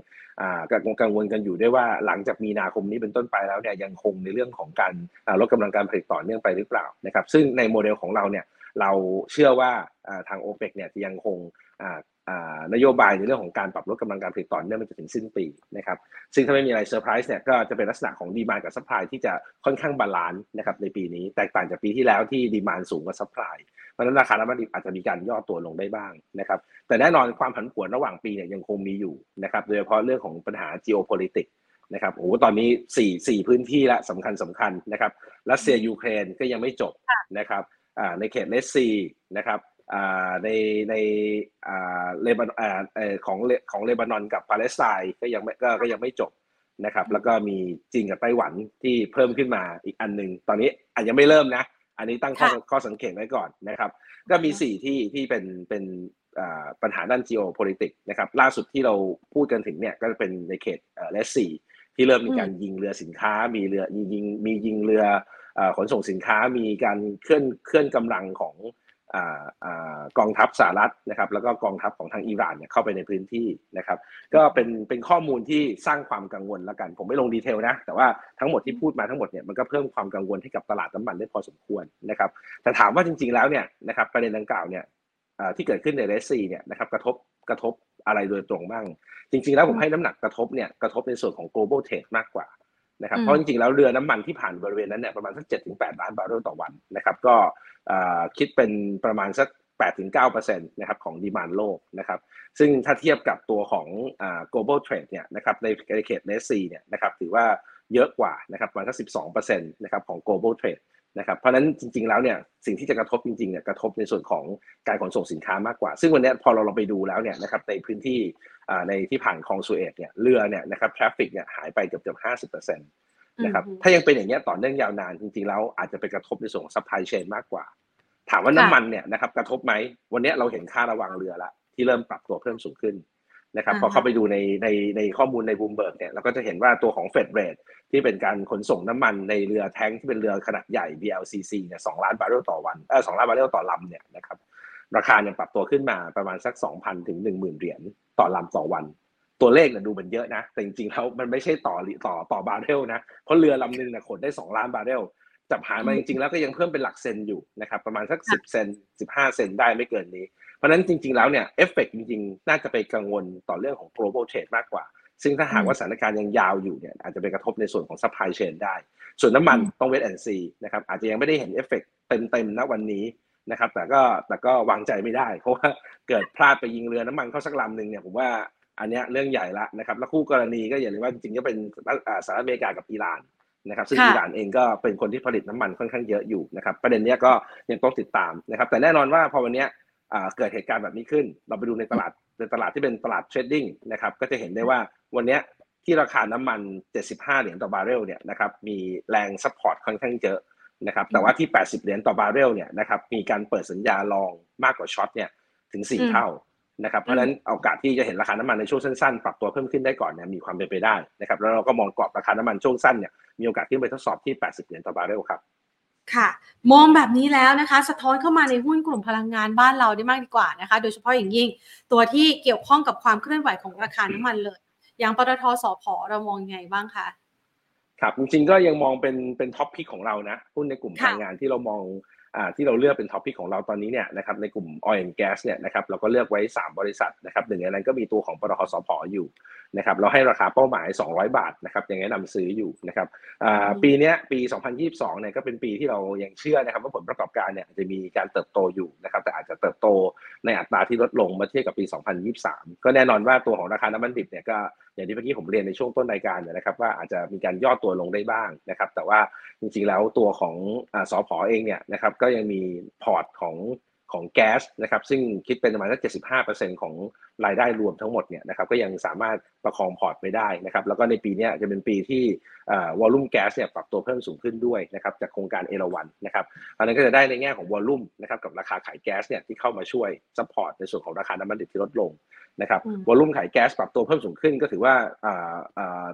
อ่ากังกังวลกันอยู่ด้วยว่าหลังจากมีนาคมนี้เป็นต้นไปแล้วเนี่ยยังคงในเรื่องของการอ่าลดกำลังการผลิตต่อเนื่องไปหรือเปล่านะครับ ซึ่งในโมเดลของเราเนี่ยเราเชื่อว่าอ่าทางโอเปกเนี่ยจะยังคงอ่าอ่า นโยบายในเรื่องของการปรับลดกำลังการผลิตต่อเนื่องไปจนถึงสิ้นปีนะครับซึ่งถ้าไม่มีอะไรเซอร์ไพรส์เนี่ยก็จะเป็นลักษณะของ demand กับ supply ที่จะค่อนข้าง balance นะครับในปีนี้แตกต่างจากปีที่แล้วที่ demand สูงกว่า supplyเพราะนั้นราคาน้ำมันดิบอาจจะมีการย่อตัวลงได้บ้างนะครับแต่แน่นอนความผันผวนระหว่างปีเนี่ยยังคงมีอยู่นะครับโดยเฉพาะเรื่องของปัญหา geopolitics นะครับโอ้โหตอนนี้สี่พื้นที่ละสำคัญสำคัญนะครับรัสเซียยูเครนก็ยังไม่จบนะครับในเขตเลสซีนะครับ ในในอ่าเลบานอ่าเอ่อของเลของเลบานอนกับปาเลสไตน์ก็ยังไม่ก็ก็ยังไม่จบนะครับ แล้วก็มีจีนกับไต้หวันที่เพิ่มขึ้นมาอีกอันหนึ่งตอนนี้อาจจะไม่เริ่มนะ อันนี้ตั้งข้อ
ค่ะ
ข้อสังเกตไว้ก่อนนะครับ ก็มี
อือฮึ
สี่ที่ที่เป็นเป็นอ่าปัญหาด้าน geopolitics นะครับ ล่าสุดที่เราพูดกันถึงเนี่ยก็จะเป็นในเขตเอ่อเลสซีที่เริ่มมีการยิงเรือสินค้า มีเรือมียิงมียิงเรือเอ่อขนส่งสินค้ามีการเคลื่อนเคลื่อนกำลังของ กองทัพสหรัฐนะครับ แล้วก็กองทัพของทางอิหร่านเนี่ยเข้าไปในพื้นที่นะครับ ก็เป็นเป็นข้อมูลที่สร้างความกังวลแล้วกัน ผมไม่ลงดีเทลนะ แต่ว่าทั้งหมดที่พูดมาทั้งหมดเนี่ยมันก็เพิ่มความกังวลให้กับตลาดน้ำมันได้พอสมควรนะครับ แต่ถามว่าจริง ๆแล้วเนี่ยนะครับประเด็นดังกล่าวเนี่ยที่เกิดขึ้นในเรสซีเนี่ยนะครับกระทบกระทบอะไรโดยตรงบ้าง จริง ๆ แล้วผมให้น้ำหนักกระทบเนี่ยกระทบในส่วนของ global trade มากกว่า นะครับเพราะจริงๆแล้วเรือน้ำมันที่ผ่านบริเวณนั้นเนี่ยประมาณสักเจ็ดถึงแปดล้านบาร์เรลต่อวันนะครับก็คิดเป็นประมาณสัก8-9%นะครับของดีมานโลกนะครับซึ่งถ้าเทียบกับตัวของ global trade เนี่ยนะครับในเขตเนสซีเนี่ยนะครับถือว่าเยอะกว่านะครับประมาณสัก12%นะครับของ global trade นะครับเพราะนั้นจริง ๆแล้วเนี่ยสิ่งที่จะกระทบจริงๆเนี่ยกระทบในส่วนของการขนส่งสินค้ามากกว่า ซึ่งวันนี้พอเราลองไปดูแล้วเนี่ยนะครับในพื้นที่ในที่ผ่านคลองสุเอซเนี่ยเรือเนี่ยนะครับ traffic เนี่ยหายไปเกือบเกือบห้าสิบเปอร์เซ็นต์นะครับถ้ายังเป็นอย่างนี้ต่อเนื่องยาวนานจริงๆแล้วอาจจะไปกระทบในส่วนของ supply chain มากกว่า ถามว่าน้ำมันเนี่ยนะครับกระทบไหมวันนี้เราเห็นค่าระวังเรือละที่เริ่มปรับตัวเพิ่มสูงขึ้น นะครับพอเข้าไปดูในในในข้อมูลในบูมเบิร์กเนี่ยเราก็จะเห็นว่าตัวของ freight rate ที่เป็นการขนส่งน้ำมันในเรือแท้งที่เป็นเรือขนาดใหญ่ VLCC เนี่ยสองล้านบาร์เรลต่อวันเออสองล้านบาร์เรลต่อลำเนี่ยนะครับราคาเนี่ยปรับตัวขึ้นมาประมาณสัก 2,000 ถึง 10,000 เหรียญต่อลำต่อวัน ตัวเลขเนี่ยดูมันเยอะนะ แต่จริงๆแล้วมันไม่ใช่ต่อต่อต่อบาร์เรลนะ เพราะเรือลำหนึ่งเนี่ยขนได้ 2 ล้านบาร์เรล จับหารมาจริง ๆ แล้วก็ยังเพิ่มเป็นหลักเซนต์อยู่นะครับประมาณสัก10เซนต์15เซนต์ได้ไม่เกินนี้ เพราะนั้นจริง ๆ แล้วเนี่ยเอฟเฟกจริง ๆ น่าจะไปกังวลต่อเรื่องของ global trade มากกว่า ซึ่งถ้าหากว่าสถานการณ์ยังยาวอยู่เนี่ยอาจจะไปกระทบในส่วนของ supply chain ได้ ส่วนน้ำมันต้อง wait and see นะครับอาจจะยังไม่ได้เห็นเอฟเฟกเต็มๆณวันนี้นะครับแต่ก็แต่ก็วางใจไม่ได้ เพราะว่าเกิดพลาดไปยิงเรือน้ำมันเข้าสักลำหนึ่งเนี่ยผมว่าอันนี้เรื่องใหญ่ละนะครับ แล้วคู่กรณีก็อย่าลืมว่าจริงๆก็เป็นสหรัฐอเมริกากับอิหร่าน นะครับซึ่งอิหร่านเองก็เป็นคนที่ผลิตน้ำมันค่อนข้างเยอะอยู่นะครับประเด็นนี้ก็ยังต้องติดตามนะครับแต่แน่นอนว่าพอวันนี้เกิดเหตุการณ์แบบนี้ขึ้น เราไปดูในตลาดในตลาดที่เป็นตลาด trading นะครับก็จะเห็นได้ว่าวันนี้ที่ราคาน้ำมัน 75 เหรียญต่อบาร์เรลเนี่ยนะครับมีแรง support ค่อนข้างเยอะนะครับแต่ว่าที่ 80 เหรียญต่อบาร์เรลเนี่ยนะครับมีการเปิดสัญญา long มากกว่า short เนี่ยถึง 4 เท่า นะครับเพราะฉะนั้นโอกาสที่จะเห็นราคาน้ำมันในช่วงสั้นๆ ปรับตัวเพิ่มขึ้นได้ก่อนเนี่ยมีความเป็นไปได้นะครับแล้วเราก็มองกรอบราคาน้ำมันช่วงสั้นเนี่ยมีโอกาสขึ้นไปทดสอบที่ 80 เหรียญต่อบาร์เรลครับ
ค่ะ มองแบบนี้แล้วนะคะ สะท้อนเข้ามาในหุ้นกลุ่มพลังงานบ้านเราได้มากดีกว่านะคะ โดยเฉพาะอย่างยิ่งตัวที่เกี่ยวข้องกับความเคลื่อนไหวของราคาน้ำมันเลย อย่างปตท.สผ.เรามองยังไงบ้างคะ
ครับจริงๆก็ยังมองเป็นเป็น top pick ของเรานะหุ้นในกลุ่มพลังงานที่เรามอง ที่เราเลือกเป็น top pick ของเราตอนนี้เนี่ยนะครับในกลุ่ม Oil and Gas เนี่ยนะครับเราก็เลือกไว้ 3 บริษัทนะครับหนึ่งในนั้นก็มีตัวของปตท.สผ.ออยู่นะครับเราให้ราคาเป้าหมาย 200 บาทนะครับยังแนะนำซื้ออยู่นะครับปีนี้ปี 2022 เนี่ยก็เป็นปีที่เรายังเชื่อนะครับว่าผลประกอบการเนี่ยจะมีการเติบโตอยู่นะครับแต่อาจจะเติบโตในอัตราที่ลดลงมาเทียบกับปี 2023 ก็แน่นอนว่าตัวของราคาน้ำมันดิบเนี่ยก็อย่างที่เมื่อกี้ผมเรียนในช่วงต้นรายการเนี่ยนะครับว่าอาจจะมีการย่อตัวลงได้บ้างนะครับแต่ว่าจริงๆแล้วตัวของอสอพอเองเนี่ยนะครับก็ยังมีพอร์ตของของแก๊สนะครับซึ่งคิดเป็นประมาณสัก75%ของรายได้รวมทั้งหมดเนี่ยนะครับก็ยังสามารถประคอง port ไปได้นะครับแล้วก็ในปีนี้จะเป็นปีที่ volume แก๊สเนี่ยปรับตัวเพิ่มสูงขึ้นด้วยนะครับจากโครงการเอราวันนะครับอันนั้นก็จะได้ในแง่ของ volume นะครับกับราคาขายแก๊สเนี่ยที่เข้ามาช่วย support ในส่วนของราคาน้ำมันดิบที่ลดลงนะครับ volume ขายแก๊สปรับตัวเพิ่มสูงขึ้นก็ถือว่า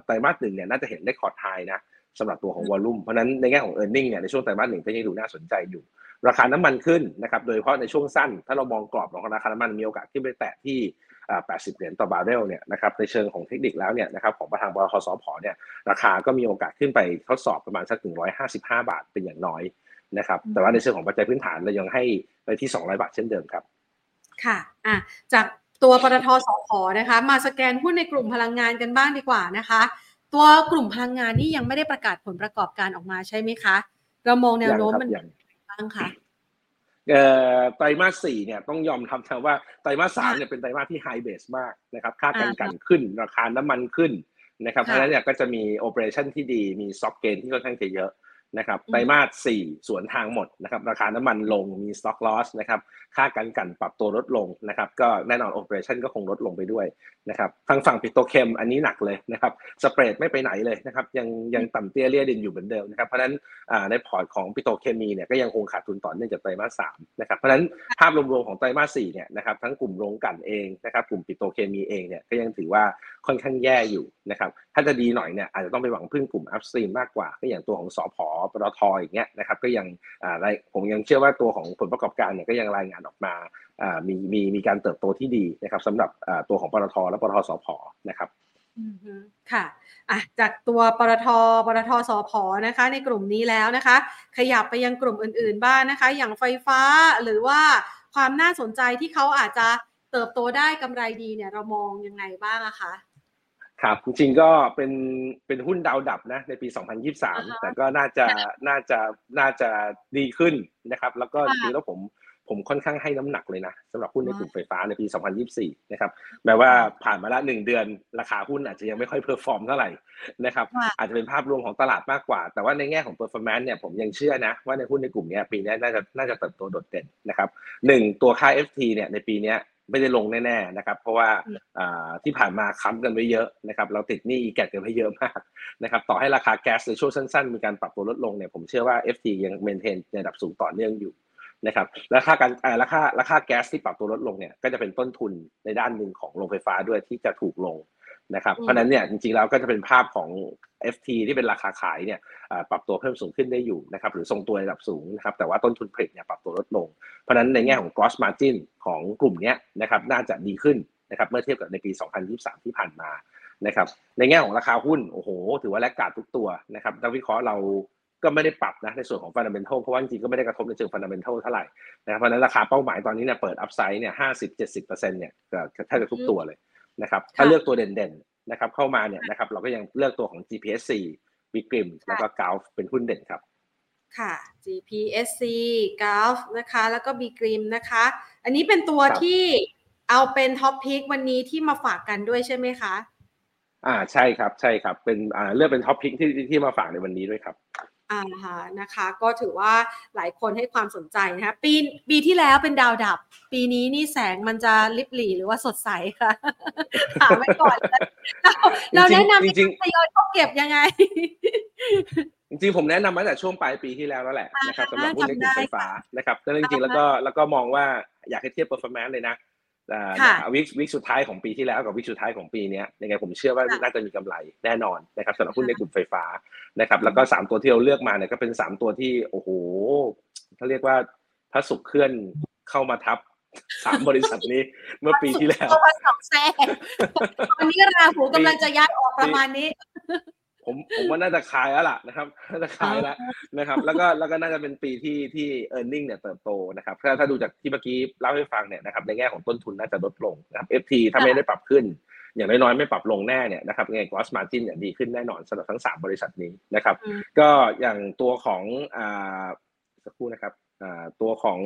ไตรมาสหนึ่งเนี่ยน่าจะเห็น record high นะ สำหรับตัวของ volume เพราะนั้นในแง่ของ e a r n i n g เนี่ยในช่วงไตรมาสหนึ่งก็ยังดูน่าสนใจอยู่ ราคาน้ำมันขึ้นนะครับโดยเฉพาะในช่วงสั้น ถ้าเรามองกรอบของราคาน้ำมันมีโอกาสขึ้นไปแตะที่80 เหรียญต่อบาร์เรลเนี่ยนะครับในเชิงของเทคนิคแล้วเนี่ยนะครับของประธานบลคสพเนี่ยราคาก็มีโอกาสขึ้นไปทดสอบประมาณสัก 155 บาทเป็นอย่างน้อยนะครับแต่ว่าในเชิงของปัจจัยพื้นฐานเรายังให้ไปที่ 200 บาทเช่นเดิมครับ
ค่ะอะจากตัวปตทสพนะคะ มาสแกนหุ้นในกลุ่มพลังงานกันบ้างดีกว่านะคะ ตัวกลุ่มพลังงานนี่ยังไม่ได้ประกาศผลประกอบการออกมาใช่ไหมคะ เรามองแนวโน้มมันบ้างคะ
ไตรมาสสี่เนี่ยต้องยอมรับนะว่าไตรมาสสามเนี่ยเป็นไตรมาสที่ high base มากนะครับ ค่าการกลั่นขึ้น ราคาน้ำมันขึ้นนะครับเพราะฉะนั้นเนี่ยก็จะมี operation ที่ดีมี stock gain ที่ค่อนข้างจะเยอะ นะครับไตรมาส4สวนทางหมดนะครับราคาน้ำมันลงมี stock loss นะครับค่าการกลั่นปรับตัวลดลงนะครับก็แน่นอน operation ก็คงลดลงไปด้วยนะครับทางฝั่ง petrochem อันนี้หนักเลยนะครับspread ไม่ไปไหนเลยนะครับยังยังต่ำเตี้ยเรี่ยดินอยู่เหมือนเดิมนะครับเพราะฉะนั้นใน port ของปิโตรเคมีเนี่ยก็ยังคงขาดทุนต่อเนื่องจากไตรมาส3นะครับเพราะฉะนั้นภาพรวมๆของไตรมาส4เนี่ยนะครับทั้งกลุ่มโรงกลั่นเองนะครับกลุ่มปิโตรเคมีเองเนี่ยก็ยังถือว่าค่อนข้างแย่อยู่นะครับถ้าจะดีหน่อยเนี่ยอาจจะต้องไปหวังพึ่งกลุ่ม upstream มากกว่าก็อย่างตัวของสอพอปตทอย่างเงี้ยนะครับก็ยังผมยังเชื่อว่าตัวของผลประกอบการเนี่ยก็ยังรายงานออกมามีมีมีการเติบโตที่ดีนะครับสำหรับตัวของปตทและปตทสพนะครับ
ค่ะอะ จากตัวปตทปตทสพนะคะ ในกลุ่มนี้แล้วนะคะ ขยับไปยังกลุ่มอื่นๆบ้างนะคะ อย่างไฟฟ้าหรือว่าความน่าสนใจที่เขาอาจจะเติบโตได้กำไรดีเนี่ยเรามองยังไงบ้างอะคะ
ครับจริงๆก็เป็นเป็นหุ้นดาวดับนะในปี 2023 แต่ก็น่าจะน่าจะน่าจะดีขึ้นนะครับ แล้วก็จริงๆแล้วผมผมค่อนข้างให้น้ำหนักเลยนะสำหรับหุ้นในกลุ่มไฟฟ้าในปี 2024 นะครับแม้ว่าผ่านมาละหนึ่งเดือน ราคาหุ้นอาจจะยังไม่ค่อย perform เท่าไหร่นะครับ อาจจะเป็นภาพรวมของตลาดมากกว่า แต่ว่าในแง่ของ performance เนี่ยผมยังเชื่อนะ ว่าในหุ้นในกลุ่มนี้ปีนี้น่าจะน่าจะเติบโตโดดเด่นนะครับหนึ่งตัวค่า FT เนี่ยในปีนี้ ไม่ได้ลงแน่ๆนะครับ เพราะว่าที่ผ่านมาค้างกันไว้เยอะนะครับเราติดหนี้ EGAT กันไว้เยอะมากนะครับต่อให้ราคาแก๊สในช่วงสั้นๆ มีการปรับตัวลดลงเนี่ยผมเชื่อว่า FT ยัง maintain ในระดับสูงต่อเนื่องอยู่นะครับราคาการราคาราคาแก๊สที่ปรับตัวลดลงเนี่ยก็จะเป็นต้นทุนในด้านหนึ่งของโรงไฟฟ้าด้วยที่จะถูกลง นะครับเพราะนั้นเนี่ยจริงๆแล้วก็จะเป็นภาพของ FT ที่เป็นราคาขายเนี่ยปรับตัวเพิ่มสูงขึ้นได้อยู่นะครับหรือทรงตัวระดับสูงนะครับแต่ว่าต้นทุนผลิตเนี่ยปรับตัวลดลง เพราะนั้นในแง่ของ gross margin ของกลุ่มนี้นะครับน่าจะดีขึ้นนะครับเมื่อเทียบกับในปี 2023 ที่ผ่านมานะครับในแง่ของราคาหุ้นโอ้โห ถือว่าแลกกาดทุกตัวนะครับนักวิเคราะห์เราก็ไม่ได้ปรับนะในส่วนของ fundamental เพราะว่าจริงๆก็ไม่ได้กระทบในเชิง fundamental เท่าไหร่นะครับเพราะนั้นราคาเป้าหมายตอนนี้เนี่ยเปิด upside เนี่ยห้าสิบเจ็ดสิบเปอร์เซ็นต์เนี่ยแทบจะทุกตัวเลย นะครับถ้าเลือกตัวเด่นๆนะครับเข้ามาเนี่ยนะครับเราก็ยังเลือกตัวของ GPSC B.Grimm แล้วก็ GULF เป็นหุ้นเด่นครับ
ค่ะ GPSC g u l f นะคะ แล้วก็ b กริมนะคะ อันนี้เป็นตัวที่เอาเป็น top pick วันนี้ที่มาฝากกันด้วยใช่ไหมคะ
อ่าใช่ครับใช่ครับ เป็นอ่าเลือกเป็น top pick ที่ที่มาฝากในวันนี้ด้วยครับ
อ่านะคะ ก็ถือว่าหลายคนให้ความสนใจนะคะปีปีที่แล้วเป็นดาวดับ ปีนี้นี่แสงมันจะริบหรี่หรือว่าสดใสคะถามไว้ก่อน เราแนะนำจริงทยอยเข้าเก็บยังไง
จริงๆผมแนะนำมาแต่ช่วงปลายปีที่แล้วแล้วแหละนะครับสำหรับหุ้นในกลุ่มไฟฟ้านะครับแต่จริงๆแล้วก็แล้วก็มองว่าอยากให้เทียบ performance เลยนะ วิกวิกสุดท้ายของปีที่แล้วกับวิกสุดท้ายของปีนี้ยังไงผมเชื่อว่าน่าจะมีกำไรแน่นอนนะครับสำหรับหุ้นในกลุ่มไฟฟ้านะครับ แล้วก็สามตัวที่เราเลือกมาเนี่ยก็เป็นสามตัวที่โอ้โหเขาเรียกว่าพระสุขเคลื่อนเข้ามาทับสามบริษัทนี้เมื่อปีที่แล้ว
สองแซ่วันนี้ราหูกำลังจะย้ายออกประมาณนี้
ผมผมว่าน่าจะขายแล้วล่ะนะครับน่าจะขายแล้วนะครับ แล้วก็แล้วก็น่าจะเป็นปีที่ที่เออร์เน็งเนี่ยเติบโตนะครับถ้าถ้าดูจากที่เมื่อกี้เล่าให้ฟังเนี่ยนะครับในแง่ของต้นทุนน่าจะลดลงนะครับ FT ถ้าไม่ได้ปรับขึ้น อย่างน้อยๆไม่ปรับลงแน่เนี่ยนะครับไง gross margin เนี่ยดีขึ้นแน่นอนสำหรับทั้ง 3 บริษัทนี้นะครับ ก็อย่างตัวของอ่าสักครู่นะครับอ่าตัวของ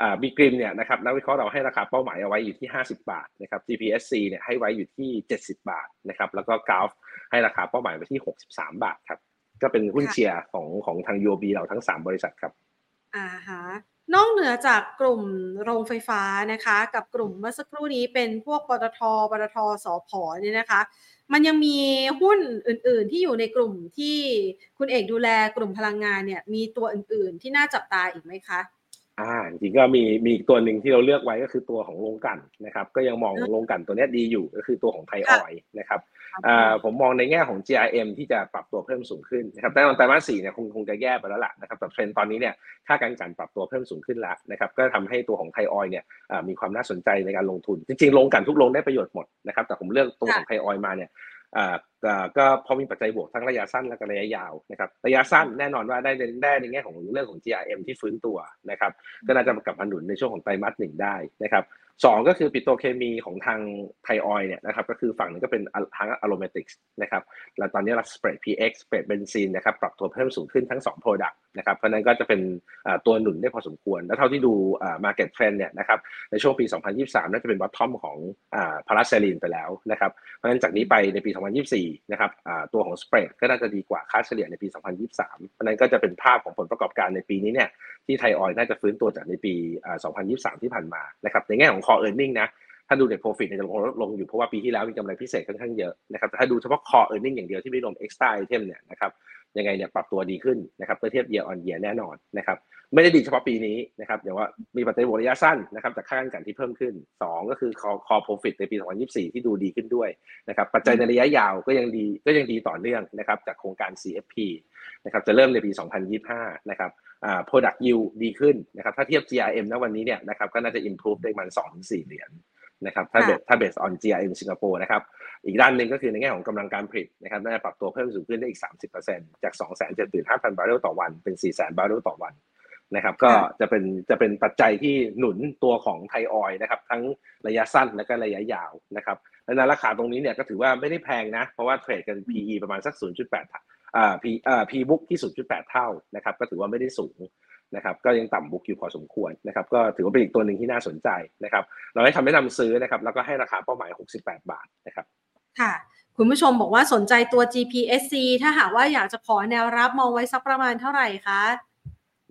อ่าบีกริมเนี่ยนะครับนักวิเคราะห์เราให้ราคาเป้าหมายเอาไว้อยู่ที่ 50 บาทนะครับ GPSC เนี่ยให้ไว้อยู่ที่ 70 บาทนะครับแล้วก็กราฟ ให้ราคาเป้าหมายไว้ที่ 63 บาทครับ ก็เป็นหุ้นเชียร์ของของทาง UOB เราทั้ง 3 บริษัทครับ
อ่าฮะนอกเหนือจากกลุ่มโรงไฟฟ้านะคะ กับกลุ่มเมื่อสักครู่นี้เป็นพวกปตทปตทสพเนี่ยนะคะ มันยังมีหุ้นอื่น ๆ ที่อยู่ในกลุ่มที่คุณเอกดูแลกลุ่มพลังงานเนี่ย มีตัวอื่น ๆ ที่น่าจับตาอีกไหมคะ
อ่าจริงก็มีมีตัวหนึ่งที่เราเลือกไว้ก็คือตัวของโรงกันนะครับ ก็ยังมองโรงกันตัวนี้ดีอยู่ก็คือตัวของไทยออยนะครับอ่าผมมองในแง่ของ GRM ที่จะปรับตัวเพิ่มสูงขึ้นนะครับแต่ตอนไตรมาสสี่เนี่ยคงคงจะแย่ไปแล้วล่ะนะครับแต่เทรนตอนนี้เนี่ยค่าการกันปรับตัวเพิ่มสูงขึ้นแล้วนะครับ ก็ทำให้ตัวของไทยออยเนี่ยมีความน่าสนใจในการลงทุน จริงๆโรงกันทุกโรงได้ประโยชน์หมดนะครับ แต่ผมเลือกตัวของไทยออยมาเนี่ย ก็พอมีปัจจัยบวกทั้งระยะสั้นและก็ระยะยาวนะครับระยะสั้นแน่นอนว่าได้ได้ในแง่ของเรื่องของ GRM ที่ฟื้นตัวนะครับก็น่าจะกลับมาหนุนในช่วงของไตรมาสหนึ่งได้นะครับ สองก็คือปิโตรเคมีของทางไทยออยเนี่ยนะครับก็คือฝั่งนึงก็เป็นทาง aromatics นะครับแล้วตอนนี้เราสเปรด PX สเปรดเบนซินนะครับปรับตัวเพิ่มสูงขึ้นทั้ง2 Product นะครับเพราะนั้นก็จะเป็นตัวหนุนได้พอสมควร แล้วเท่าที่ดู Market Trend เนี่ยนะครับในช่วงปี 2023 น่าจะเป็น bottom ของ paraxylene ไปแล้วนะครับเพราะฉะนั้นจากนี้ไปในปี 2024 นะครับตัวของ spread ก็น่าจะดีกว่าค่าเฉลี่ยในปี 2023 เพราะนั้นก็จะเป็นภาพของผลประกอบการในปีนี้เนี่ยที่ไทยออยน่าจะฟื้นตัวจากในปี 2023 ที่ผ่านมานะครับในแง่ของ core earning นะ ถ้าดู net profit เนี่ยจะลงลงอยู่เพราะว่าปีที่แล้วมีกำไรพิเศษค่อนข้างเยอะนะครับแต่ถ้าดูเฉพาะ core earning อย่างเดียวที่ไม่รวม extra item เนี่ยนะครับ ยังไงเนี่ยปรับตัวดีขึ้นนะครับเมื่อเทียบ year on year แน่นอนนะครับไม่ได้ดีเฉพาะปีนี้นะครับอย่างว่ามีปัจจัยบวกระยะสั้นนะครับจากค่าการกันที่เพิ่มขึ้น 2 ก็คือ call call profit ในปี 2024 ที่ดูดีขึ้นด้วยนะครับปัจจัยในระยะยาวก็ยังดีก็ยังดีต่อเนื่องนะครับจากโครงการ CFP นะครับจะเริ่มในปี 2025 นะครับอ่า product yield ดีขึ้นนะครับถ้าเทียบ GRM ณวันนี้เนี่ยนะครับก็น่าจะ improve ได้ประมาณ2-4 เหรียญนะครับถ้าเบสถ้า based on GRM สิงคโปร์นะครับ อีกด้านหนึ่งก็คือในแง่ของกำลังการผลิตนะครับน่าจะปรับตัวเพิ่มสูงขึ้นได้อีก 30%จาก 275,000 บาร์เรลต่อวันเป็น400,000 บาร์เรลต่อวันนะครับก็จะเป็นจะเป็นปัจจัยที่หนุนตัวของไทยออยนะครับทั้งระยะสั้นและก็ระยะยาวนะครับและในราคาตรงนี้เนี่ยก็ถือว่าไม่ได้แพงนะ เพราะว่าเทรดกัน PE ประมาณสัก 0.8อ่า P อ่า P book ที่ 0.8 เท่านะครับก็ถือว่าไม่ได้สูงนะครับก็ยังต่ำบุกอยู่พอสมควรนะครับก็ถือว่าเป็นอีกตัวหนึ่งที่น่าสนใจนะครับเราให้คำแนะนำซื้อนะครับแล้วก็ให้ราคาเป้าหมาย 68 บาทนะครับ
ค่ะ คุณผู้ชมบอกว่าสนใจตัว GPSC ถ้าหากว่าอยากจะขอแนวรับมองไว้สักประมาณเท่าไหร่คะ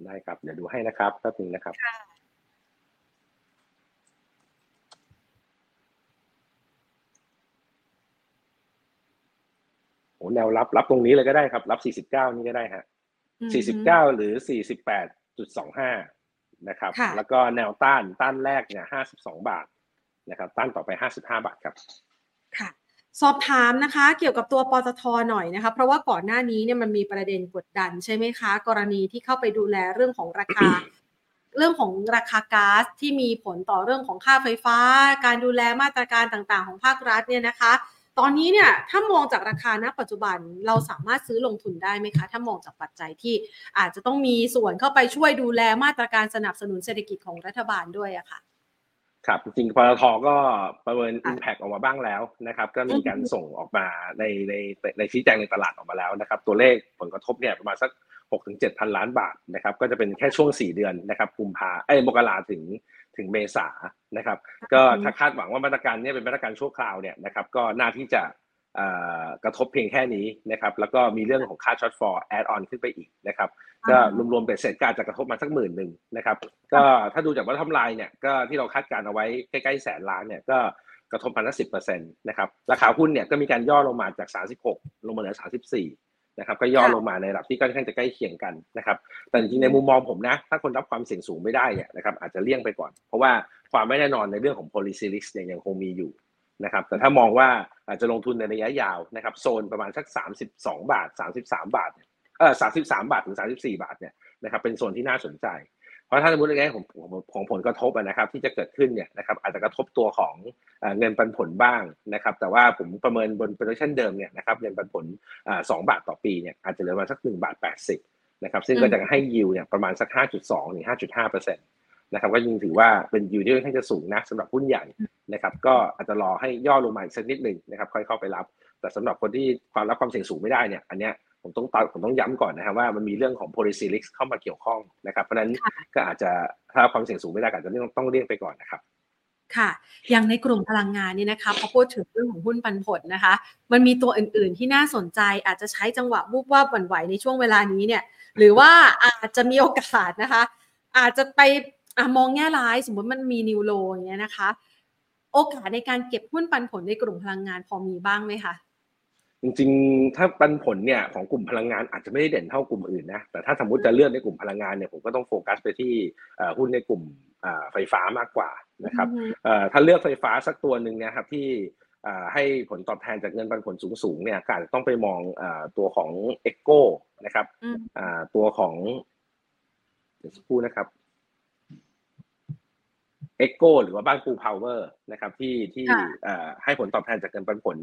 ได้ครับ เดี๋ยวดูให้นะครับแป๊บนึงนะครับโอ้แนวรับรับตรงนี้เลยก็ได้ครับ รับ 49 นี่ก็ได้ฮะ 49 หรือ 48.25 นะครับ
ค่ะ
แล้วก็แนวต้านต้านแรกเนี่ย 52 บาทนะครับ ต้านต่อไป 55 บาทครับ
ค่ะ สอบถามนะคะเกี่ยวกับตัวปตทหน่อยนะคะ เพราะว่าก่อนหน้านี้เนี่ยมันมีประเด็นกดดันใช่ไหมคะ กรณีที่เข้าไปดูแลเรื่องของราคา เรื่องของราคาก๊าซที่มีผลต่อเรื่องของค่าไฟฟ้า การดูแลมาตรการต่างๆ ของภาครัฐเนี่ยนะคะ ตอนนี้เนี่ยถ้ามองจากราคาณปัจจุบันเราสามารถซื้อลงทุนได้ไหมคะ ถ้ามองจากปัจจัยที่อาจจะต้องมีส่วนเข้าไปช่วยดูแลมาตรการสนับสนุนเศรษฐกิจของรัฐบาลด้วยอะค่ะ
ครับจริงๆปตทก็ประเมิน Impact ออกมาบ้างแล้วนะครับ ก็มีการส่งออกมาในในในชี้แจงในตลาดออกมาแล้วนะครับ ตัวเลขผลกระทบเนี่ยประมาณสัก6ถึง7พันล้านบาทนะครับ ก็จะเป็นแค่ช่วง 4 เดือนนะครับกุมภาเอ้ยมกราถึงถึงเมษานะครับ ก็ถ้าคาดหวังว่ามาตรการเนี้เป็นมาตรการชั่วคราวเนี่ยนะครับ ก็น่าที่จะเอ่อ กระทบเพียงแค่นี้นะครับ แล้วก็มีเรื่องของค่า shortfall add on ขึ้นไปอีกนะครับ ก็รวมๆเบ็ดเสร็จก็อาจจะกระทบมาสักหมื่นหนึ่งนะครับ ก็ถ้าดูจากว่ากำไรเนี่ยก็ที่เราคาดการณ์เอาไว้ใกล้ๆแสนล้านเนี่ยก็กระทบมาละสิบเปอร์เซ็นต์นะครับ ราคาหุ้นเนี่ยก็มีการย่อลงมาจาก 36 ลงมาเหลือ 34 นะครับ ก็ย่อลงมาในระดับที่ค่อนข้างจะใกล้เคียงกันนะครับ แต่จริงๆในมุมมองผมนะ ถ้าคนรับความเสี่ยงสูงไม่ได้เนี่ยนะครับอาจจะเลี่ยงไปก่อน เพราะว่าความไม่แน่นอนในเรื่องของ policy risk เนี่ยยังคงมีอยู่ นะครับแต่ถ้ามองว่าอาจจะลงทุนในระยะยาวนะครับโซนประมาณสัก 32 บาท 33 บาทเออ33 บาทถึง 34 บาทเนี่ยนะครับเป็นโซนที่น่าสนใจ เพราะถ้าสมมติในแง่ของของของผลกระทบนะครับที่จะเกิดขึ้นเนี่ยนะครับอาจจะกระทบตัวของเงินปันผลบ้างนะครับแต่ว่าผมประเมินบน projection เดิมเนี่ยนะครับเงินปันผลสองบาทต่อปีเนี่ยอาจจะเหลือมาสักหนึ่งบาทแปดสิบนะครับซึ่งก็จะให้ยิวเนี่ยประมาณสักห้าจุดสองถึงห้าจุดห้าเปอร์เซ็นต์ นะครับก็ยังถือว่าเป็นยิวที่ค่อนข้างจะสูงนะสำหรับหุ้นใหญ่นะครับ ก็อาจจะรอให้ย่อลงมาอีกสักนิดหนึ่งนะครับ ค่อยเข้าไปรับ แต่สำหรับคนที่ความรับความเสี่ยงสูงไม่ได้เนี่ยอันเนี้ยผมต้องตผมต้องย้ำก่อนนะครับว่ามันมีเรื่องของ policy risk เข้ามาเกี่ยวข้องนะครับ เพราะฉะนั้นก็อาจจะถ้าความเสี่ยงสูงไม่ได้ก็อาจจะต้องต้องเลี่ยงไปก่อนนะครับ
ค่ะ อย่างในกลุ่มพลังงานเนี่ยนะคะพอพูดถึงเรื่องของหุ้นปันผลนะคะ มันมีตัวอื่นๆที่น่าสนใจ อาจจะใช้จังหวะวูบวาบหวั่นไหวในช่วงเวลานี้เนี่ย หรือว่าอาจจะมีโอกาสนะคะ อาจจะไป อมองแง่ร้ายสมมติมันมีนิวโลอย่างเงี้ยนะคะ โอกาสในการเก็บหุ้นปันผลในกลุ่มพลังงานพอมีบ้างไหมคะ
จริงๆ ถ้าปันผลเนี่ยของกลุ่มพลังงานอาจจะไม่ได้เด่นเท่ากลุ่มอื่นนะ แต่ถ้าสมมติจะเลือกในกลุ่มพลังงานเนี่ยผมก็ต้องโฟกัสไปที่หุ้นในกลุ่มไฟฟ้ามากกว่านะครับถ้าเลือกไฟฟ้าสักตัวหนึ่งเนี่ยครับที่ให้ผลตอบแทนจากเงินปันผลสูงๆเนี่ยอาจจะต้องไปมองตัวของ EGCO นะครับตัวของเดี๋ยวสักครู่นะครับ EGCO หรือว่าบ้านปูพาวเวอร์นะครับที่ที่ให้ผลตอบแทนจากเงินปันผล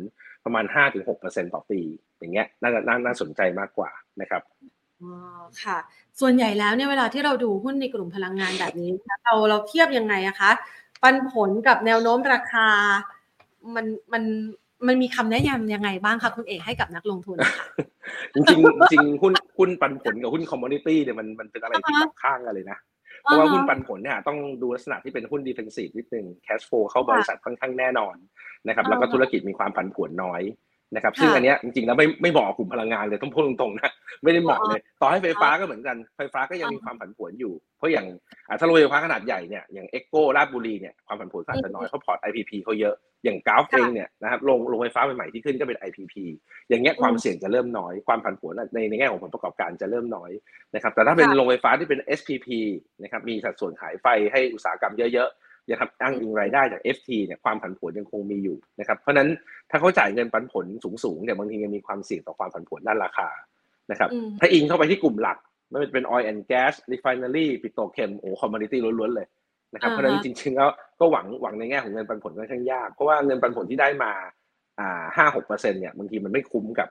ประมาณ 5-6%ต่อปี อย่างเงี้ยน่าน่าน่าสนใจมากกว่านะครับ
อ๋อค่ะ ส่วนใหญ่แล้วเนี่ยเวลาที่เราดูหุ้นในกลุ่มพลังงานแบบนี้เราเราเทียบยังไงอะคะ ปันผลกับแนวโน้มราคา มันมันมันมีคำแนะนำยังไงบ้างคะคุณเอกให้กับนักลงทุนค่ะ
จริงจริงหุ้นหุ้นปันผลกับหุ้น commodity เนี่ยมันมันเป็นอะไรที่ตรงข้ามกันเลยนะ เพราะว่าหุ้นปันผลเนี่ยต้องดูลักษณะที่เป็นหุ้น defensive นิดนึง cash flow เข้าบริษัทค่อนข้างแน่นอนนะครับแล้วก็ธุรกิจมีความผันผวนน้อย นะครับซึ่งอันเนี้ยจริงๆแล้วไม่ไม่เหมาะกับกลุ่มพลังงานเลยต้องพูดตรงๆนะไม่ได้เหมาะเลย ต่อให้ไฟฟ้าก็เหมือนกันไฟฟ้าก็ยังมีความผันผวนอยู่ เพราะอย่างอะถ้าโรงไฟฟ้าขนาดใหญ่เนี่ยอย่าง EGCO ราชบุรีเนี่ยความผันผวนอาจจะน้อยเพราะพอร์ต IPP เขาเยอะอย่าง GULF เองเนี่ยนะครับโรงโรงไฟฟ้าใหม่ๆที่ขึ้นก็เป็น IPP อย่างเงี้ยความเสี่ยงจะเริ่มน้อยความผันผวนในในแง่ของผลประกอบการจะเริ่มน้อยนะครับแต่ถ้าเป็นโรงไฟฟ้าที่เป็น SPP นะครับมีสัดส่วนขายไฟให้อุตสาหกรรมเยอะๆ นะครับอ้างอิงรายได้จาก FT เนี่ยความผันผวนยังคงมีอยู่นะครับเพราะนั้นถ้าเขาจ่ายเงินปันผลสูงๆเนี่ยบางทียังมีความเสี่ยงต่อความผันผวนด้านราคานะครับถ้าอิงเข้าไปที่กลุ่มหลักไม่ว่าจะเป็น oil and gas refinery ปิโตรเคมโอ้ commodity ล้วนๆเลยนะครับเพราะฉะนั้นจริงๆแล้วก็หวังหวังในแง่ของเงินปันผลค่อนข้างยาก เพราะว่าเงินปันผลที่ได้มาอ่าห้าหกเปอร์เซ็นเนี่ยบางทีมันไม่คุ้มกับ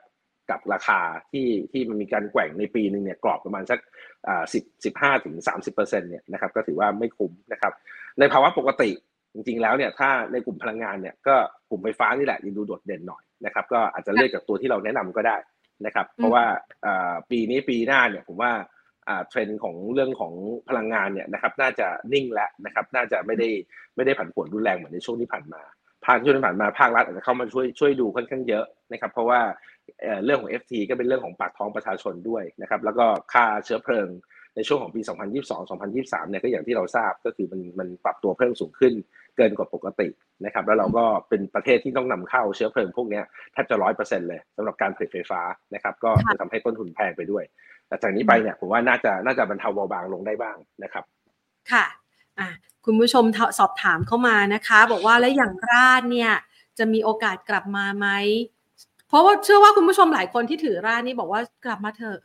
กับราคาที่ที่มันมีการแกว่งในปีหนึ่งเนี่ยกรอบประมาณสักอ่าสิบสิบห้าถึงสามสิบเปอร์เซ็นเนี่ยนะครับก็ถือว่าไม่คุ้มนะครับ ในภาวะปกติจริงๆแล้วเนี่ยถ้าในกลุ่มพลังงานเนี่ยก็กลุ่มไฟฟ้านี่แหละยังดูโดดเด่นหน่อยนะครับก็อาจจะเลือกจากตัวที่เราแนะนำก็ได้นะครับ เพราะว่าปีนี้ปีหน้าเนี่ยผมว่าเทรนด์ของเรื่องของพลังงานเนี่ยนะครับน่าจะนิ่งแล้วนะครับน่าจะไม่ได้ไม่ได้ผันผวนรุนแรงเหมือนในช่วงที่ผ่านมาภาคช่วงที่ผ่านมาภาครัฐอาจจะเข้ามาช่วยช่วยดูค่อนข้างเยอะนะครับเพราะว่าเรื่องของ FT ก็เป็นเรื่องของปากท้องประชาชนด้วยนะครับแล้วก็ค่าเชื้อเพลิง ในช่วงของปี 2022-2023 เนี่ยก็อย่างที่เราทราบก็คือมันมันปรับตัวเพิ่มสูงขึ้นเกินกว่าปกตินะครับ แล้วเราก็เป็นประเทศที่ต้องนำเข้าเชื้อเพลิงพวกนี้แทบจะร้อยเปอร์เซ็นต์เลยสำหรับการผลิตไฟฟ้านะครับ ก็จะทำให้ต้นทุนแพงไปด้วยแต่จากนี้ไปเนี่ยผมว่าน่าจะน่าจะบรรเทาเบาบางลงได้บ้างนะครับ
ค่ะอะคุณผู้ชมสอบถามเข้ามานะคะ บอกว่าแล้วอย่างราดเนี่ยจะมีโอกาสกลับมาไหมเพราะว่าเชื่อว่าคุณผู้ชมหลายคนที่ถือราดนี่บอกว่ากลับมาเถอะ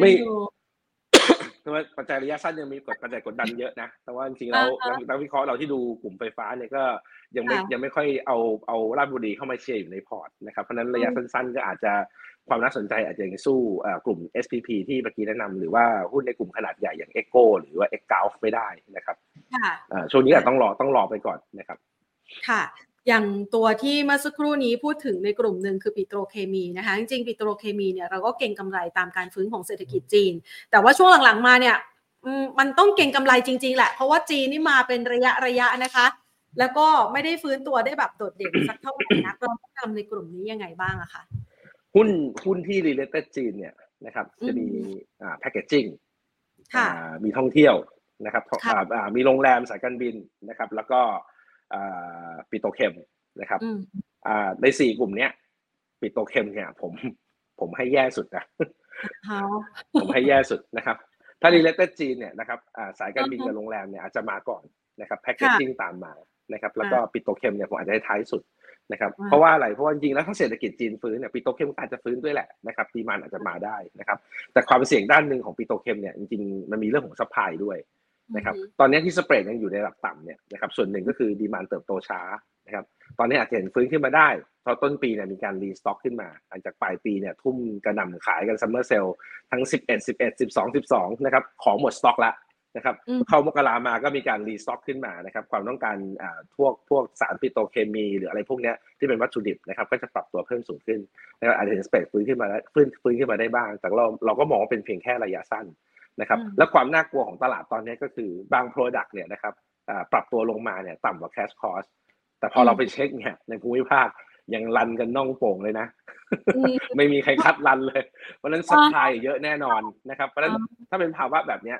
ไม่แต่ว่าปัจจัยระยะสั้นยังมีกดปัจจัยกดดันเยอะนะ แต่ว่าจริงๆแล้วนักวิเคราะห์เราที่ดูกลุ่มไฟฟ้าเนี่ยก็ยังไม่ยังไม่ค่อยเอาเอาราชบุรีเข้ามาเชียร์อยู่ในพอร์ตนะครับ เพราะนั้นระยะสั้นๆ ก็อาจจะความน่าสนใจอาจจะยังสู้กลุ่ม SPP ที่เมื่อกี้แนะนำหรือว่าหุ้นในกลุ่มขนาดใหญ่อย่าง Echo หรือว่า e x g u l f ไม่ได้นะครับช่วงนี้อาจต้องรอต้องรอไปก่อนนะครับ
ค่ะ อย่างตัวที่เมื่อสักครู่นี้พูดถึงในกลุ่มหนึ่งคือปิโตรเคมีนะคะ จริงๆปิโตรเคมีเนี่ยเราก็เก่งกำไรตามการฟื้นของเศรษฐกิจจีน แต่ว่าช่วงหลังๆมาเนี่ยมันต้องเก่งกำไรจริง ๆ แหละ เพราะว่าจีนนี่มาเป็นระยะระยะนะคะ แล้วก็ไม่ได้ฟื้นตัวได้แบบโดดเด่นสักเท่าไหร่นักเราทำในกลุ่มนี้ยังไงบ้างอะคะ
หุ้นหุ้นที่ related จีนเนี่ยนะครับจะมีอ่า packaging มีท่องเที่ยวนะครับมีโรงแรมสายการบินนะครับ แล้วก็ petrochem นะครับในสี่กลุ่มเนี้ย petrochem เนี่ย ผมผมให้แย่สุดนะผมให้แย่สุดนะครับ ถ้า related จีนเนี่ยนะครับสายการบินกับโรงแรมเนี่ยอาจจะมาก่อนนะครับ packaging ตามมานะครับ แล้วก็ petrochem เนี่ยผมอาจจะให้ท้ายสุดนะครับ เพราะว่าอะไรเพราะว่าจริงๆแล้วถ้าเศรษฐกิจจีนฟื้นเนี่ย petrochem อาจจะฟื้นด้วยแหละนะครับ demand อาจจะมาได้นะครับ แต่ความเสี่ยงด้านหนึ่งของ petrochem เนี่ยจริงๆมันมีเรื่องของ supply ด้วย นะครับตอนนี้ที่ spread ยังอยู่ในระดับต่ำเนี่ยนะครับส่วนหนึ่งก็คือ demand เติบโตช้านะครับตอนนี้อาจจะเห็นฟื้นขึ้นมาได้เพราะต้นปีเนี่ยมีการ restock ขึ้นมาหลังจากปลายปีเนี่ยทุ่มกระหน่ำขายกัน summer sale ทั้ง 11 11 12 12นะครับของหมดสต็อกแล้วนะครับเข้ามกรามาก็มีการ restock ขึ้นมานะครับความต้องการอ่าพวกพวกสารปิโตรเคมี หรืออะไรพวกนี้ที่เป็นวัตถุดิบนะครับก็จะปรับตัวเพิ่มสูงขึ้นนะครับอาจจะเห็น spread ฟื้นขึ้นมาแล้วฟื้นฟื้นขึ้นมาได้บ้าง แต่เราเราก็มองว่าเป็นเพียงแค่ระยะสั้น นะครับและความน่ากลัวของตลาดตอนนี้ก็คือบาง Product เนี่ยนะครับปรับตัวลงมาเนี่ยต่ำกว่า cash cost แต่พอเราไปเช็คเนี่ยในภูมิภาคยัง run กันน่องโป่งเลยนะ ไม่มีใคร cut run เลยเพราะนั้น supply เยอะแน่นอนนะครับ เพราะฉะนั้นถ้าเป็นภาวะแบบเนี้ย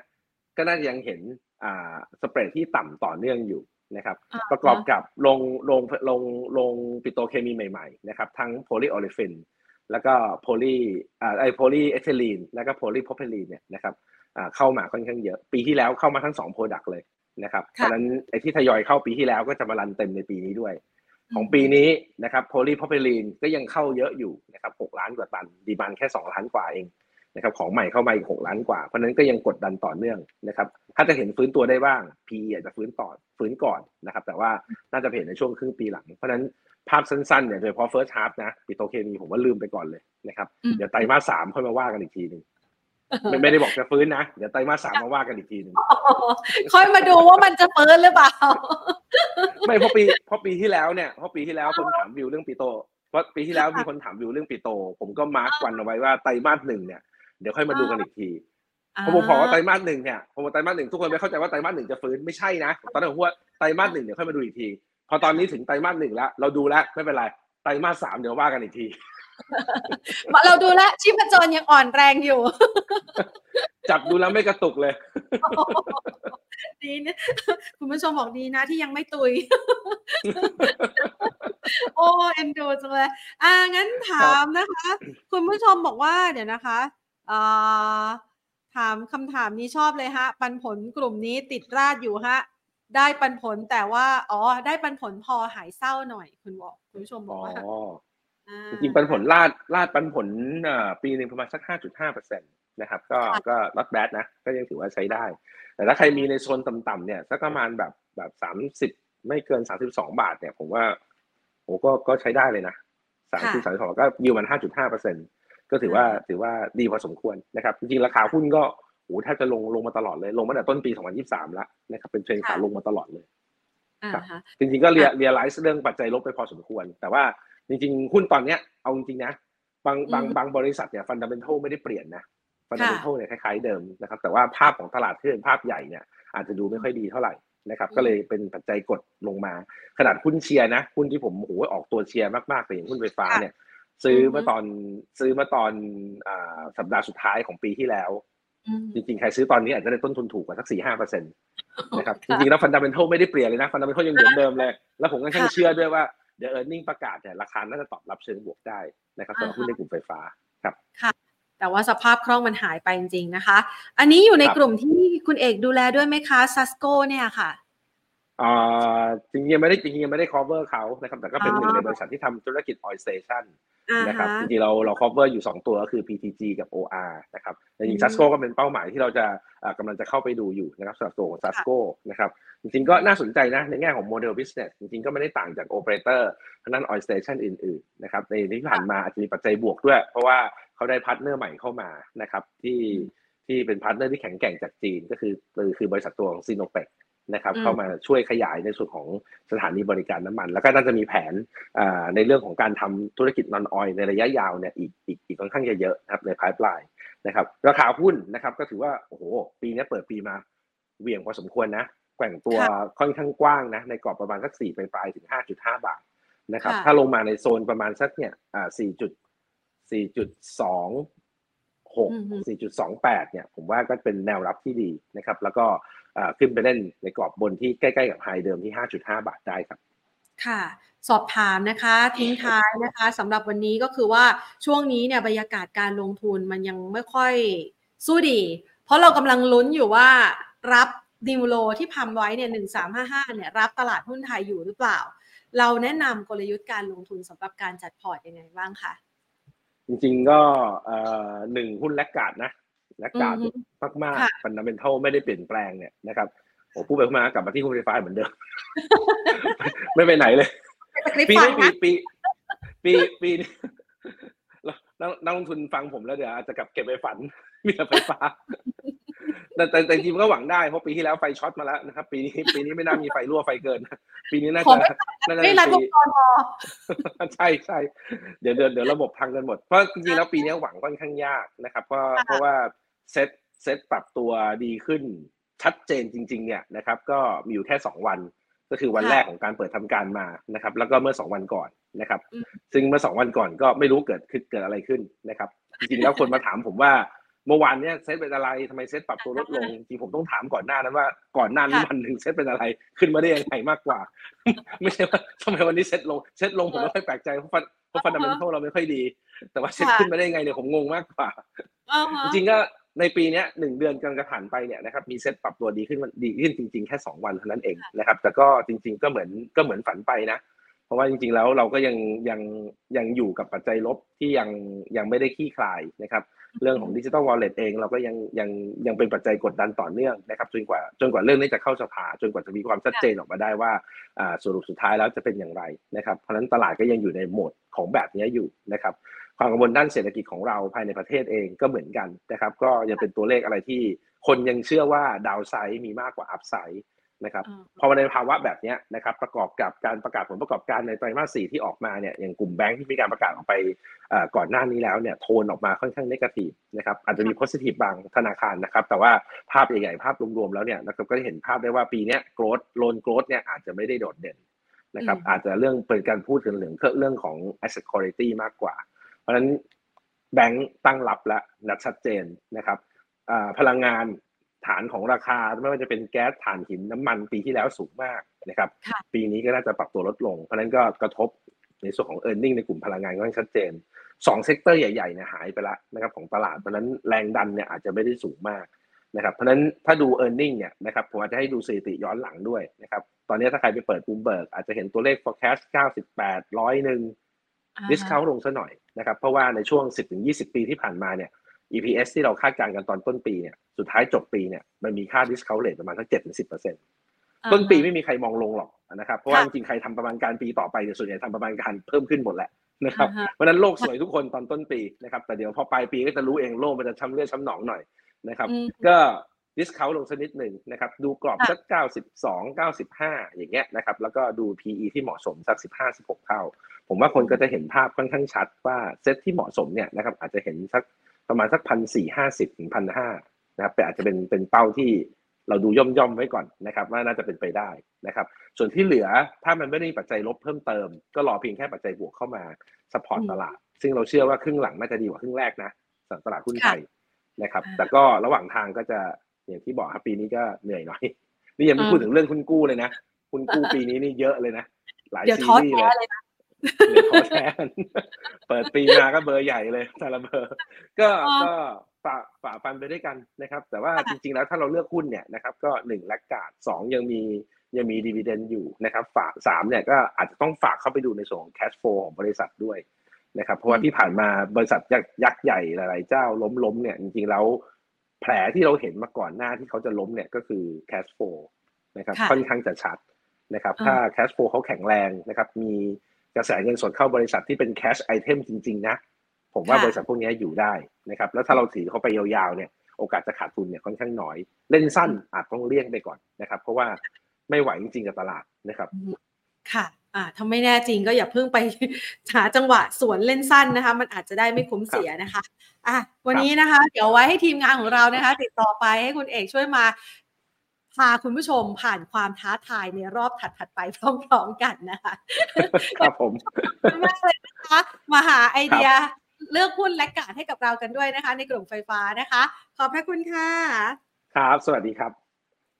ก็น่าจะยังเห็นอ่า spread ที่ต่ำต่อเนื่องอยู่นะครับ ประกอบกับโรงโรงโรงโรงปิโตรเคมีใหม่ๆนะครับทั้ง polyolefin แล้วก็ poly อ่าไอ polyethylene แล้วก็โพลีโพเพลีนเนี่ยนะครับ เข้ามาค่อนข้างเยอะ ปีที่แล้วเข้ามาทั้งสอง product เลยนะครับเพราะนั้นไอ้ที่ทยอยเข้าปีที่แล้วก็จะมา run เต็มในปีนี้ด้วย ของปีนี้นะครับโพลีพอเพลีนก็ยังเข้าเยอะอยู่นะครับหกล้านกว่าตัน demand แค่สองล้านกว่าเองนะครับของใหม่เข้ามาอีกหกล้านกว่า เพราะนั้นก็ยังกดดันต่อเนื่องนะครับถ้าจะเห็นฟื้นตัวได้บ้างพีอาจจะฟื้นต่อฟื้นก่อนนะครับแต่ว่าน่าจะเห็นในช่วงครึ่งปีหลัง เพราะนั้นภาพสั้นๆเนี่ยโดยเฉพาะ first half นะปิโตเคมีผมว่าลืมไปก่อนเลยนะครับเดี๋ยวไตรมาสสามค่อยมาว่ากันอีกทีหนึ่ง ไม่ไม่ได้บอกจะฟื้นนะ เดี๋ยวไตรมาสสามมาว่ากันอีกทีหนึ่ง
ค่อยมาดูว่ามันจะฟื้นหรือเปล่า
ไม่เพราะปีเพราะปีที่แล้วเนี่ยเพราะปีที่แล้วคนถามวิวเรื่องปีโต เพราะปีที่แล้วมีคนถามวิวเรื่องปีโต ผมก็มาร์กวันเอาไว้ว่าไตรมาสหนึ่งเนี่ยเดี๋ยวค่อยมาดูกันอีกทีพอผมบอกว่าไตรมาสหนึ่งเนี่ยผมบอกไตรมาสหนึ่งทุกคนไม่เข้าใจว่าไตรมาสหนึ่งจะฟื้นไม่ใช่นะตอนนั้นผมว่าไตรมาสหนึ่งเดี๋ยวค่อยมาดูอีกที พอตอนนี้ถึงไตรมาสหนึ่งแล้วเราดูแล้วไม่เป็นไรไตรมาสสามเดี๋ยวว่ากันอีกที
เราดูแลวชีพจรยังอ่อนแรงอยู่
จับดูแล้วไม่กระตุกเลย
ดีนะคุณผู้ชมบอกดีนะที่ยังไม่ตุย โอ้เอ็นดูจังเลย อ่างั้นถามนะคะ คุณผู้ชมบอกว่าเดี๋ยวนะคะอ่าถามคำถามนี้ชอบเลยฮะ ปันผลกลุ่มนี้ติดราดอยู่ฮะ ได้ปันผลแต่ว่า อ๋อ ได้ปันผลพอหายเศร้าหน่อย คุณบอกคุณผู้ชมบอ
อ๋
ก
อ
ว่า
จริงๆปันผลลาดลาดปันผลอ่าปีหนึ่งประมาณสักห้าจุดห้าเปอร์เซ็นตนะครับ ก็ก็ลดแบดนะ ก็ยังถือว่าใช้ได้ แต่ถ้าใครมีในโซนต่ำๆเนี่ยสักประมาณแบบแบบสามสิบไม่เกินสามสิบสองบาทเนี่ย ผมว่าโอ้ก็ก็ใช้ได้เลยนะสามสิบสามสิบสองก็ yield มันห้าจุดห้าเปอร์เซ็นต์ก็ถือว่าถือว่าดีพอสมควรนะครับ จริงๆราคาหุ้นก็โอ้แทบจะลงลงมาตลอดเลย ลงมาตั้งแต่ต้นปี 2023 แล้วนะครับ เป็นเทรนขาลงมาตลอดเลย
อ่าฮะ
จริงๆก็เรีย realize เรื่องปัจจัยลบไปพอสมควร แต่ว่า จริงๆ หุ้นตอนเนี้ยเอาจริงๆนะบางบาง
อืม
บางบริษัทเนี่ย fundamental ไม่ได้เปลี่ยนนะ fundamental
ค่ะ
เนี่ยคล้ายๆเดิมนะครับแต่ว่าภาพของตลาดที่เป็นภาพใหญ่เนี่ยอาจจะดูไม่ค่อยดีเท่าไหร่นะครับ
อืม
ก็เลยเป็นปัจจัยกดลงมา ขนาดหุ้นเชียร์นะหุ้นที่ผมโอ้โหออกตัวเชียร์มากๆเลยอย่างหุ้นไฟฟ้าเนี่ย ซื้อเมื่อตอนซื้อเมื่อตอนอ่าสัปดาห์สุดท้ายของปีที่แล้ว
อืม
จริงๆ ใครซื้อตอนนี้อาจจะได้ต้นทุนถูกกว่าสักสี่ห้าเปอร์เซ็นต์นะครับจริงๆแล้ว fundamental ไม่ได้เปลี่ยนเลยนะ fundamental ยังเหมือนเดิมเลย แล้วผมก็ค่อนข้าง
ค่ะ
เชื่อด้วยว่า เดี๋ยว earning ประกาศเนี่ยราคาน่าจะตอบรับเชิงบวกได้นะครับสำหรับ
อ่าฮะ
หุ้นในกลุ่มไฟฟ้าครับ
แต่ว่าสภาพคล่องมันหายไปจริงๆนะคะ อันนี้อยู่ใน
ครับ
กลุ่มที่คุณเอกดูแลด้วยไหมคะซัสโกเนี่ยค่ะ
อ่า จริงๆยังไม่ได้จริงๆยังไม่ได้ cover เขานะครับแต่ก็เป็นหนึ่ง
อ๋อ
ในบริษัทที่ทำธุรกิจ oil station
อ่า
นะครับ
ฮะ
จริงๆเราเรา cover อยู่ 2 ตัวก็คือ PTG กับ OR นะครับแต่จริ
อื
ง
ม
ๆ Sasco ก็เป็นเป้าหมายที่เราจะอ่ากำลังจะเข้าไปดูอยู่นะครับสำหรับตัวของ Sasco นะครับจริงๆก็น่าสนใจนะในแง่ของโมเดล business จริงๆก็ไม่ได้ต่างจาก operator ทางด้าน oil station อื่นๆนะครับในที่ผ่านมาอาจจะมีปัจจัยบวกด้วย เพราะว่าเขาได้ partner ใหม่เข้ามานะครับที่ที่เป็น partner ที่แข็งแกร่งจากจีนก็คือคือคือบริษัทตัวของ Sinopec นะครับ
อืม
เข้ามาช่วยขยายในส่วนของสถานีบริการน้ำมัน แล้วก็น่าจะมีแผนอ่าในเรื่องของการทำธุรกิจ non-oil ในระยะยาวเนี่ยอีกอีกอีกค่อนข้างจะเยอะนะครับใน pipeline นะครับราคาหุ้นนะครับก็ถือว่าโอ้โหปีนี้เปิดปีมาเหวี่ยงพอสมควรนะแกว่งตัว
ค่ะ
ค่อนข้างกว้างนะในกรอบประมาณสักสี่ปลายๆถึงห้าจุดห้าบาทนะครับ
ค่ะ
ถ้าลงมาในโซนประมาณสักเนี่ยอ่าสี่จุดสี่จุดสอง หก
อืมฮึ
สี่จุดสองแปดเนี่ยผมว่าก็เป็นแนวรับที่ดีนะครับ แล้วก็อ่าขึ้นไปเล่นในกรอบบนที่ใกล้ๆกับไฮเดิมที่ห้าจุดห้าบาทได้ครับ
ค่ะ สอบถามนะคะ ทิ้งท้ายนะคะสำหรับวันนี้ก็คือว่าช่วงนี้เนี่ยบรรยากาศการลงทุนมันยังไม่ค่อยสู้ดี เพราะเรากำลังลุ้นอยู่ว่าระดับ new low ที่ทำไว้เนี่ยหนึ่งสามห้าห้าเนี่ยรับตลาดหุ้นไทยอยู่หรือเปล่า เราแนะนำกลยุทธ์การลงทุนสำหรับการจัดพอร์ตยังไงบ้างคะ
จริงๆก็เอ่อหนึ่งหุ้น laggard นะ laggard
อือฮึ
มาก
ค่ะ
ๆ fundamental ไม่ได้เปลี่ยนแปลงเนี่ยนะครับผมพูดไปพูดมากลับมาที่หุ้นไฟฟ้าเหมือนเดิม ไม่ไปไหนเลย
สคริปต์
ปี
ฟัง
นี้ปี
นะ
ปีปีปีนี้นักนักลงทุนฟังผมแล้วเดี๋ยวอาจจะกลับเก็บไปฝันมีแต่ไฟฟ้า แต่แต่แต่จริงๆก็หวังได้เพราะปีที่แล้วไฟช็อตมาแล้วนะครับ ปีนี้ปีนี้ไม่น่ามีไฟรั่วไฟเกินนะปีนี้น่า
ขอ
จะ
ไม่
น่าจะ
ไม่ไร
เป็น
พว
ปี
กกอนอ
ใช่ใช่เดี๋ยวเดี๋ยวเดี๋ยวระบบพังกันหมดเพราะจริงๆแล้วปีนี้หวังค่อนข้างยากนะครับ เพราะ
ค่ะ
เพราะว่าเซ็ตเซ็ตปรับตัวดีขึ้นชัดเจนจริง ๆ เนี่ยนะครับ ก็มีอยู่แค่สองวันก็คือวัน
ค่ะ
แรกของการเปิดทำการมานะครับ แล้วก็เมื่อสองวันก่อนนะครับ
อืม
ซึ่งเมื่อสองวันก่อนก็ไม่รู้เกิดขึ้นเกิดอะไรขึ้นนะครับ จริงๆแล้วคนมาถามผมว่า เมื่อวานเนี้ยเซ็ตเป็นอะไรทำไมเซ็ตปรับตัวลดลงจริงๆผมต้องถามก่อนหน้านั้นว่า ก่อนหน้านั้น
ค่ะ
วันหนึ่งเซ็ตเป็นอะไรขึ้นมาได้ยังไงมากกว่า ไม่ใช่ว่าทำไมวันนี้เซ็ตลงเซ็ตลงผมไม่ค่อยแปลกใจเพราะ fun เพราะ fundamental เราไม่ค่อยดี แต่ว่าเซ็ต
ค่ะ
ขึ้นมาได้ยังไงเนี่ยผมงงมากกว่า
อ่าฮะ
จริงๆก็ในปีเนี้ยหนึ่งเดือนกำลังจะผ่านไปเนี่ยนะครับมีเซ็ตปรับตัวดีขึ้นมันดีขึ้นจริง ๆ แค่สองวันเท่านั้นเองนะครับแต่ก็จริง ๆ ก็เหมือนก็เหมือนฝันไปนะเพราะว่าจริง ๆ แล้วเราก็ยังยังยังอยู่กับปัจจัยลบที่ยังยังไม่ได้คลี่คลายนะครับ เรื่องของดิจิ t a ลวอลเล็ตเองเราก็ยังยังยังเป็นปัจจัยกดดันต่อเนื่องนะครับจนกว่าจนกว่าเรื่องนี้จะเข้าสภาจนกว่าจะมีความชัดเจนออกมาได้ว่าสรุปสุดท้ายแล้วจะเป็นอย่างไรนะครับเพราะฉะนั้นตลาดก็ยังอยู่ในโหมดของแบบนี้อยู่นะครับความกังวลด้านเศรษฐกิจของเราภายในประเทศเองก็เหมือนกันนะครับก็ยังเป็นตัวเลขอะไรที่คนยังเชื่อว่าดาวไซด์มีมากกว่าอัพไซด์ นะครับ
อ่า
พอในภาวะแบบเนี้ยนะครับประกอบกับการประกาศผลประกอบการในไตรมาสสี่ที่ออกมาเนี่ยอย่างกลุ่มแบงค์ที่มีการประกาศออกไปเอ่อก่อนหน้านี้แล้วเนี่ยโทนออกมาค่อนข้าง negative นะครับอาจจะมี positive บางธนาคารนะครับแต่ว่าภาพใหญ่ๆภาพรวมๆแล้วเนี่ยนะครับก็จะเห็นภาพได้ว่าปีเนี้ย growth loan growth เนี่ยอาจจะไม่ได้โดดเด่นนะครับ
อืม
อาจจะเรื่องเป็นการพูดกันเรื่องเรื่องของ asset quality มากกว่า เพราะฉะนั้นแบงก์ตั้งรับแล้วนัดชัดเจนนะครับอ่าพลังงาน ฐานของราคาไม่ว่าจะเป็นแก๊สถ่านหินน้ำมันปีที่แล้วสูงมากนะครับ
ค่ะ
ปีนี้ก็น่าจะปรับตัวลดลง เพราะฉะนั้นก็กระทบในส่วนของ e a r n i n g ในกลุ่มพลังงานก็ชัดเจนสองเซกเตอร์ใหญ่ๆเนี่ยหายไปแล้วนะครับของตลาดเพราะฉะนั้นแรงดันเนี่ยอาจจะไม่ได้สูงมากนะครับเพราะฉะนั้นถ้าดู e a r n i n g เนี่ยนะครับผมอาจจะให้ดูสถิติย้อนหลังด้วยนะครับตอนนี้ถ้าใครไปเปิด Bloomberg อาจจะเห็นตัวเลข forecast 98 ร้อยหนึ่ง
อ่าฮะ
ดิสคาวลงซะหน่อยนะครับเพราะว่าในช่วง 10-20 ปีที่ผ่านมาเนี่ย EPS ที่เราคาดการณ์กันตอนต้นปีเนี่ยสุดท้ายจบปีเนี่ยมันมีค่า discount rate ประมาณสัก7-10%ต้นปีไม่มีใครมองลงหรอกนะครับเพราะว่าจริงๆใครทำประมาณการปีต่อไปเนี่ยส่วนใหญ่ทำประมาณการเพิ่มขึ้นหมดแหละนะครับ
อ่าฮะ
เพราะฉะนั้นโลกสวยทุกคนตอนต้นปีนะครับแต่เดี๋ยวพอปลายปีก็จะรู้เองโลกมันจะช้ำเลือดช้ำหนองหน่อยนะครับ
อืม
ก็ discount ลงสักนิดหนึ่งนะครับดูกรอบ
ค่ะ
สัก 92 95 อย่างเงี้ยนะครับแล้วก็ดู PE ที่เหมาะสมสัก 15 16 เท่า ผมว่าคนก็จะเห็นภาพค่อนข้างชัดว่าเซตที่เหมาะสมเนี่ยนะครับอาจจะเห็นสัก ประมาณสักพันสี่ห้าสิบถึงพันห้านะครับแต่อาจจะเป็นเป็นเป้าที่เราดูย่อมย่อมๆไว้ก่อนนะครับ ว่าน่าจะเป็นไปได้นะครับ ส่วนที่เหลือถ้ามันไม่ได้มีปัจจัยลบเพิ่มเติม ก็รอเพียงแค่ปัจจัยบวกเข้ามาสปอร์ต
อืม
ตลาด ซึ่งเราเชื่อว่าครึ่งหลังน่าจะดีกว่าครึ่งแรกนะสำหรับตลาดหุ้นไทยนะครับ
อ่า
แต่ก็ระหว่างทางก็จะอย่างที่บอกครับปีนี้ก็เหนื่อยหน่อยนี่ยังไม่
อืม
พูดถึงเรื่องหุ้นกู้เลยนะหุ้นกู้ปีนี้นี่เยอะเลยนะ หลาย
เดี๋ยว
ซี
ท้อ
รีส์
แท้
เลย
เลยนะ
เดี๋ยวขอแทนเปิดปีมาก็เบอร์ใหญ่เลยแต่ละเบอร์ ก็
อ๋อ
ก็ฝ่าฝ่าฟันไปด้วยกันนะครับ แต่ว่า
ค่ะ
จริง ๆ แล้วถ้าเราเลือกหุ้นเนี่ยนะครับ ก็หนึ่งแลกกาดสองยังมียังมีดีเวเดนอยู่นะครับ ฝากสามเนี่ยก็อาจจะต้องฝากเข้าไปดูในส่วนของ cash flow ของบริษัทด้วยนะครับ เพราะว่าที่ผ่านมาบริษัทยักษ์ยักษ์ใหญ่หลายๆเจ้าล้มล้มๆเนี่ยจริงๆแล้วแผลที่เราเห็นมาก่อนหน้าที่เขาจะล้มเนี่ยก็คือ cash flow นะครับ
ค่ะ
ค่อนข้างจะชัดนะครับ
อ่า
ถ้า cash flow เขาแข็งแรงนะครับ มี กระแสเงินสดเข้าบริษัทที่เป็น cash item จริง ๆ นะ ผมว่า
ค่ะ
บริษัทพวกนี้อยู่ได้นะครับ แล้วถ้าเราถือเขาไปยาวๆเนี่ยโอกาสจะขาดทุนเนี่ยค่อนข้างน้อย เล่นสั้นอาจต้องเลี่ยงไปก่อนนะครับ เพราะว่าไม่ไหวจริงๆกับตลาดนะครับ
ค่ะอ่าถ้าไม่แน่จริงก็อย่าเพิ่งไปหาจังหวะสวนเล่นสั้นนะคะ มันอาจจะได้ไม่คุ้มเสียนะคะอะวันนี้นะคะ เดี๋ยวไว้ให้ทีมงานของเรานะคะ ติดต่อไปให้คุณเอกช่วยมา พาคุณผู้ชมผ่านความท้าทายในรอบถัดๆไปพร้อมๆกันนะคะ
ครับผม
ขอบคุณมากเลยนะคะมาหาไอเดียเลือกหุ้นและกาดให้กับเรากันด้วยนะคะ ในกลุ่มไฟฟ้านะคะ ขอบพระคุณค่ะ
ครับ สวัสดีครับ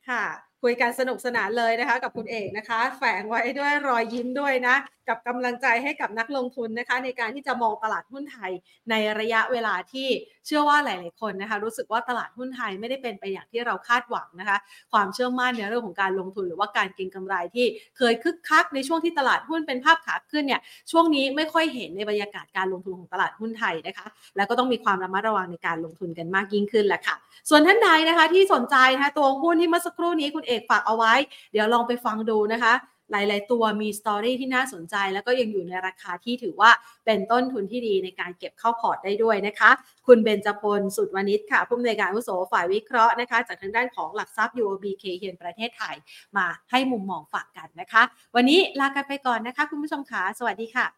ค่ะ คุยกันสนุกสนานเลยนะคะ กับคุณเอกนะคะ แฝงไว้ด้วยรอยยิ้มด้วยนะ กับกำลังใจให้กับนักลงทุนนะคะ ในการที่จะมองตลาดหุ้นไทยในระยะเวลาที่เชื่อว่าหลาย ๆ คนนะคะ รู้สึกว่าตลาดหุ้นไทยไม่ได้เป็นไปอย่างที่เราคาดหวังนะคะ ความเชื่อมั่นในเรื่องของการลงทุนหรือว่าการเก็งกำไรที่เคยคึกคักในช่วงที่ตลาดหุ้นเป็นภาพขาขึ้นเนี่ยช่วงนี้ไม่ค่อยเห็นในบรรยากาศการลงทุนของตลาดหุ้นไทยนะคะ แล้วก็ต้องมีความระมัดระวังในการลงทุนกันมากยิ่งขึ้นแหละค่ะ ส่วนท่านใดนะคะที่สนใจนะคะตัวหุ้นที่เมื่อสักครู่นี้คุณเอกฝากเอาไว้ เดี๋ยวลองไปฟังดูนะคะ หลาย ๆ ตัวมีสตอรี่ที่น่าสนใจ แล้วก็ยังอยู่ในราคาที่ถือว่าเป็นต้นทุนที่ดีในการเก็บเข้าพอร์ตได้ด้วยนะคะ คุณเบนจพลสุดวณิชค่ะผู้อำนวยการอุโสฝ่ายวิเคราะห์นะคะ จากทางด้านของหลักทรัพย์ UOB k เฮียนประเทศไทยมาให้มุมมองฝากกันนะคะ วันนี้ลากันไปก่อนนะคะ คุณผู้ชมขาสวัสดีค่ะ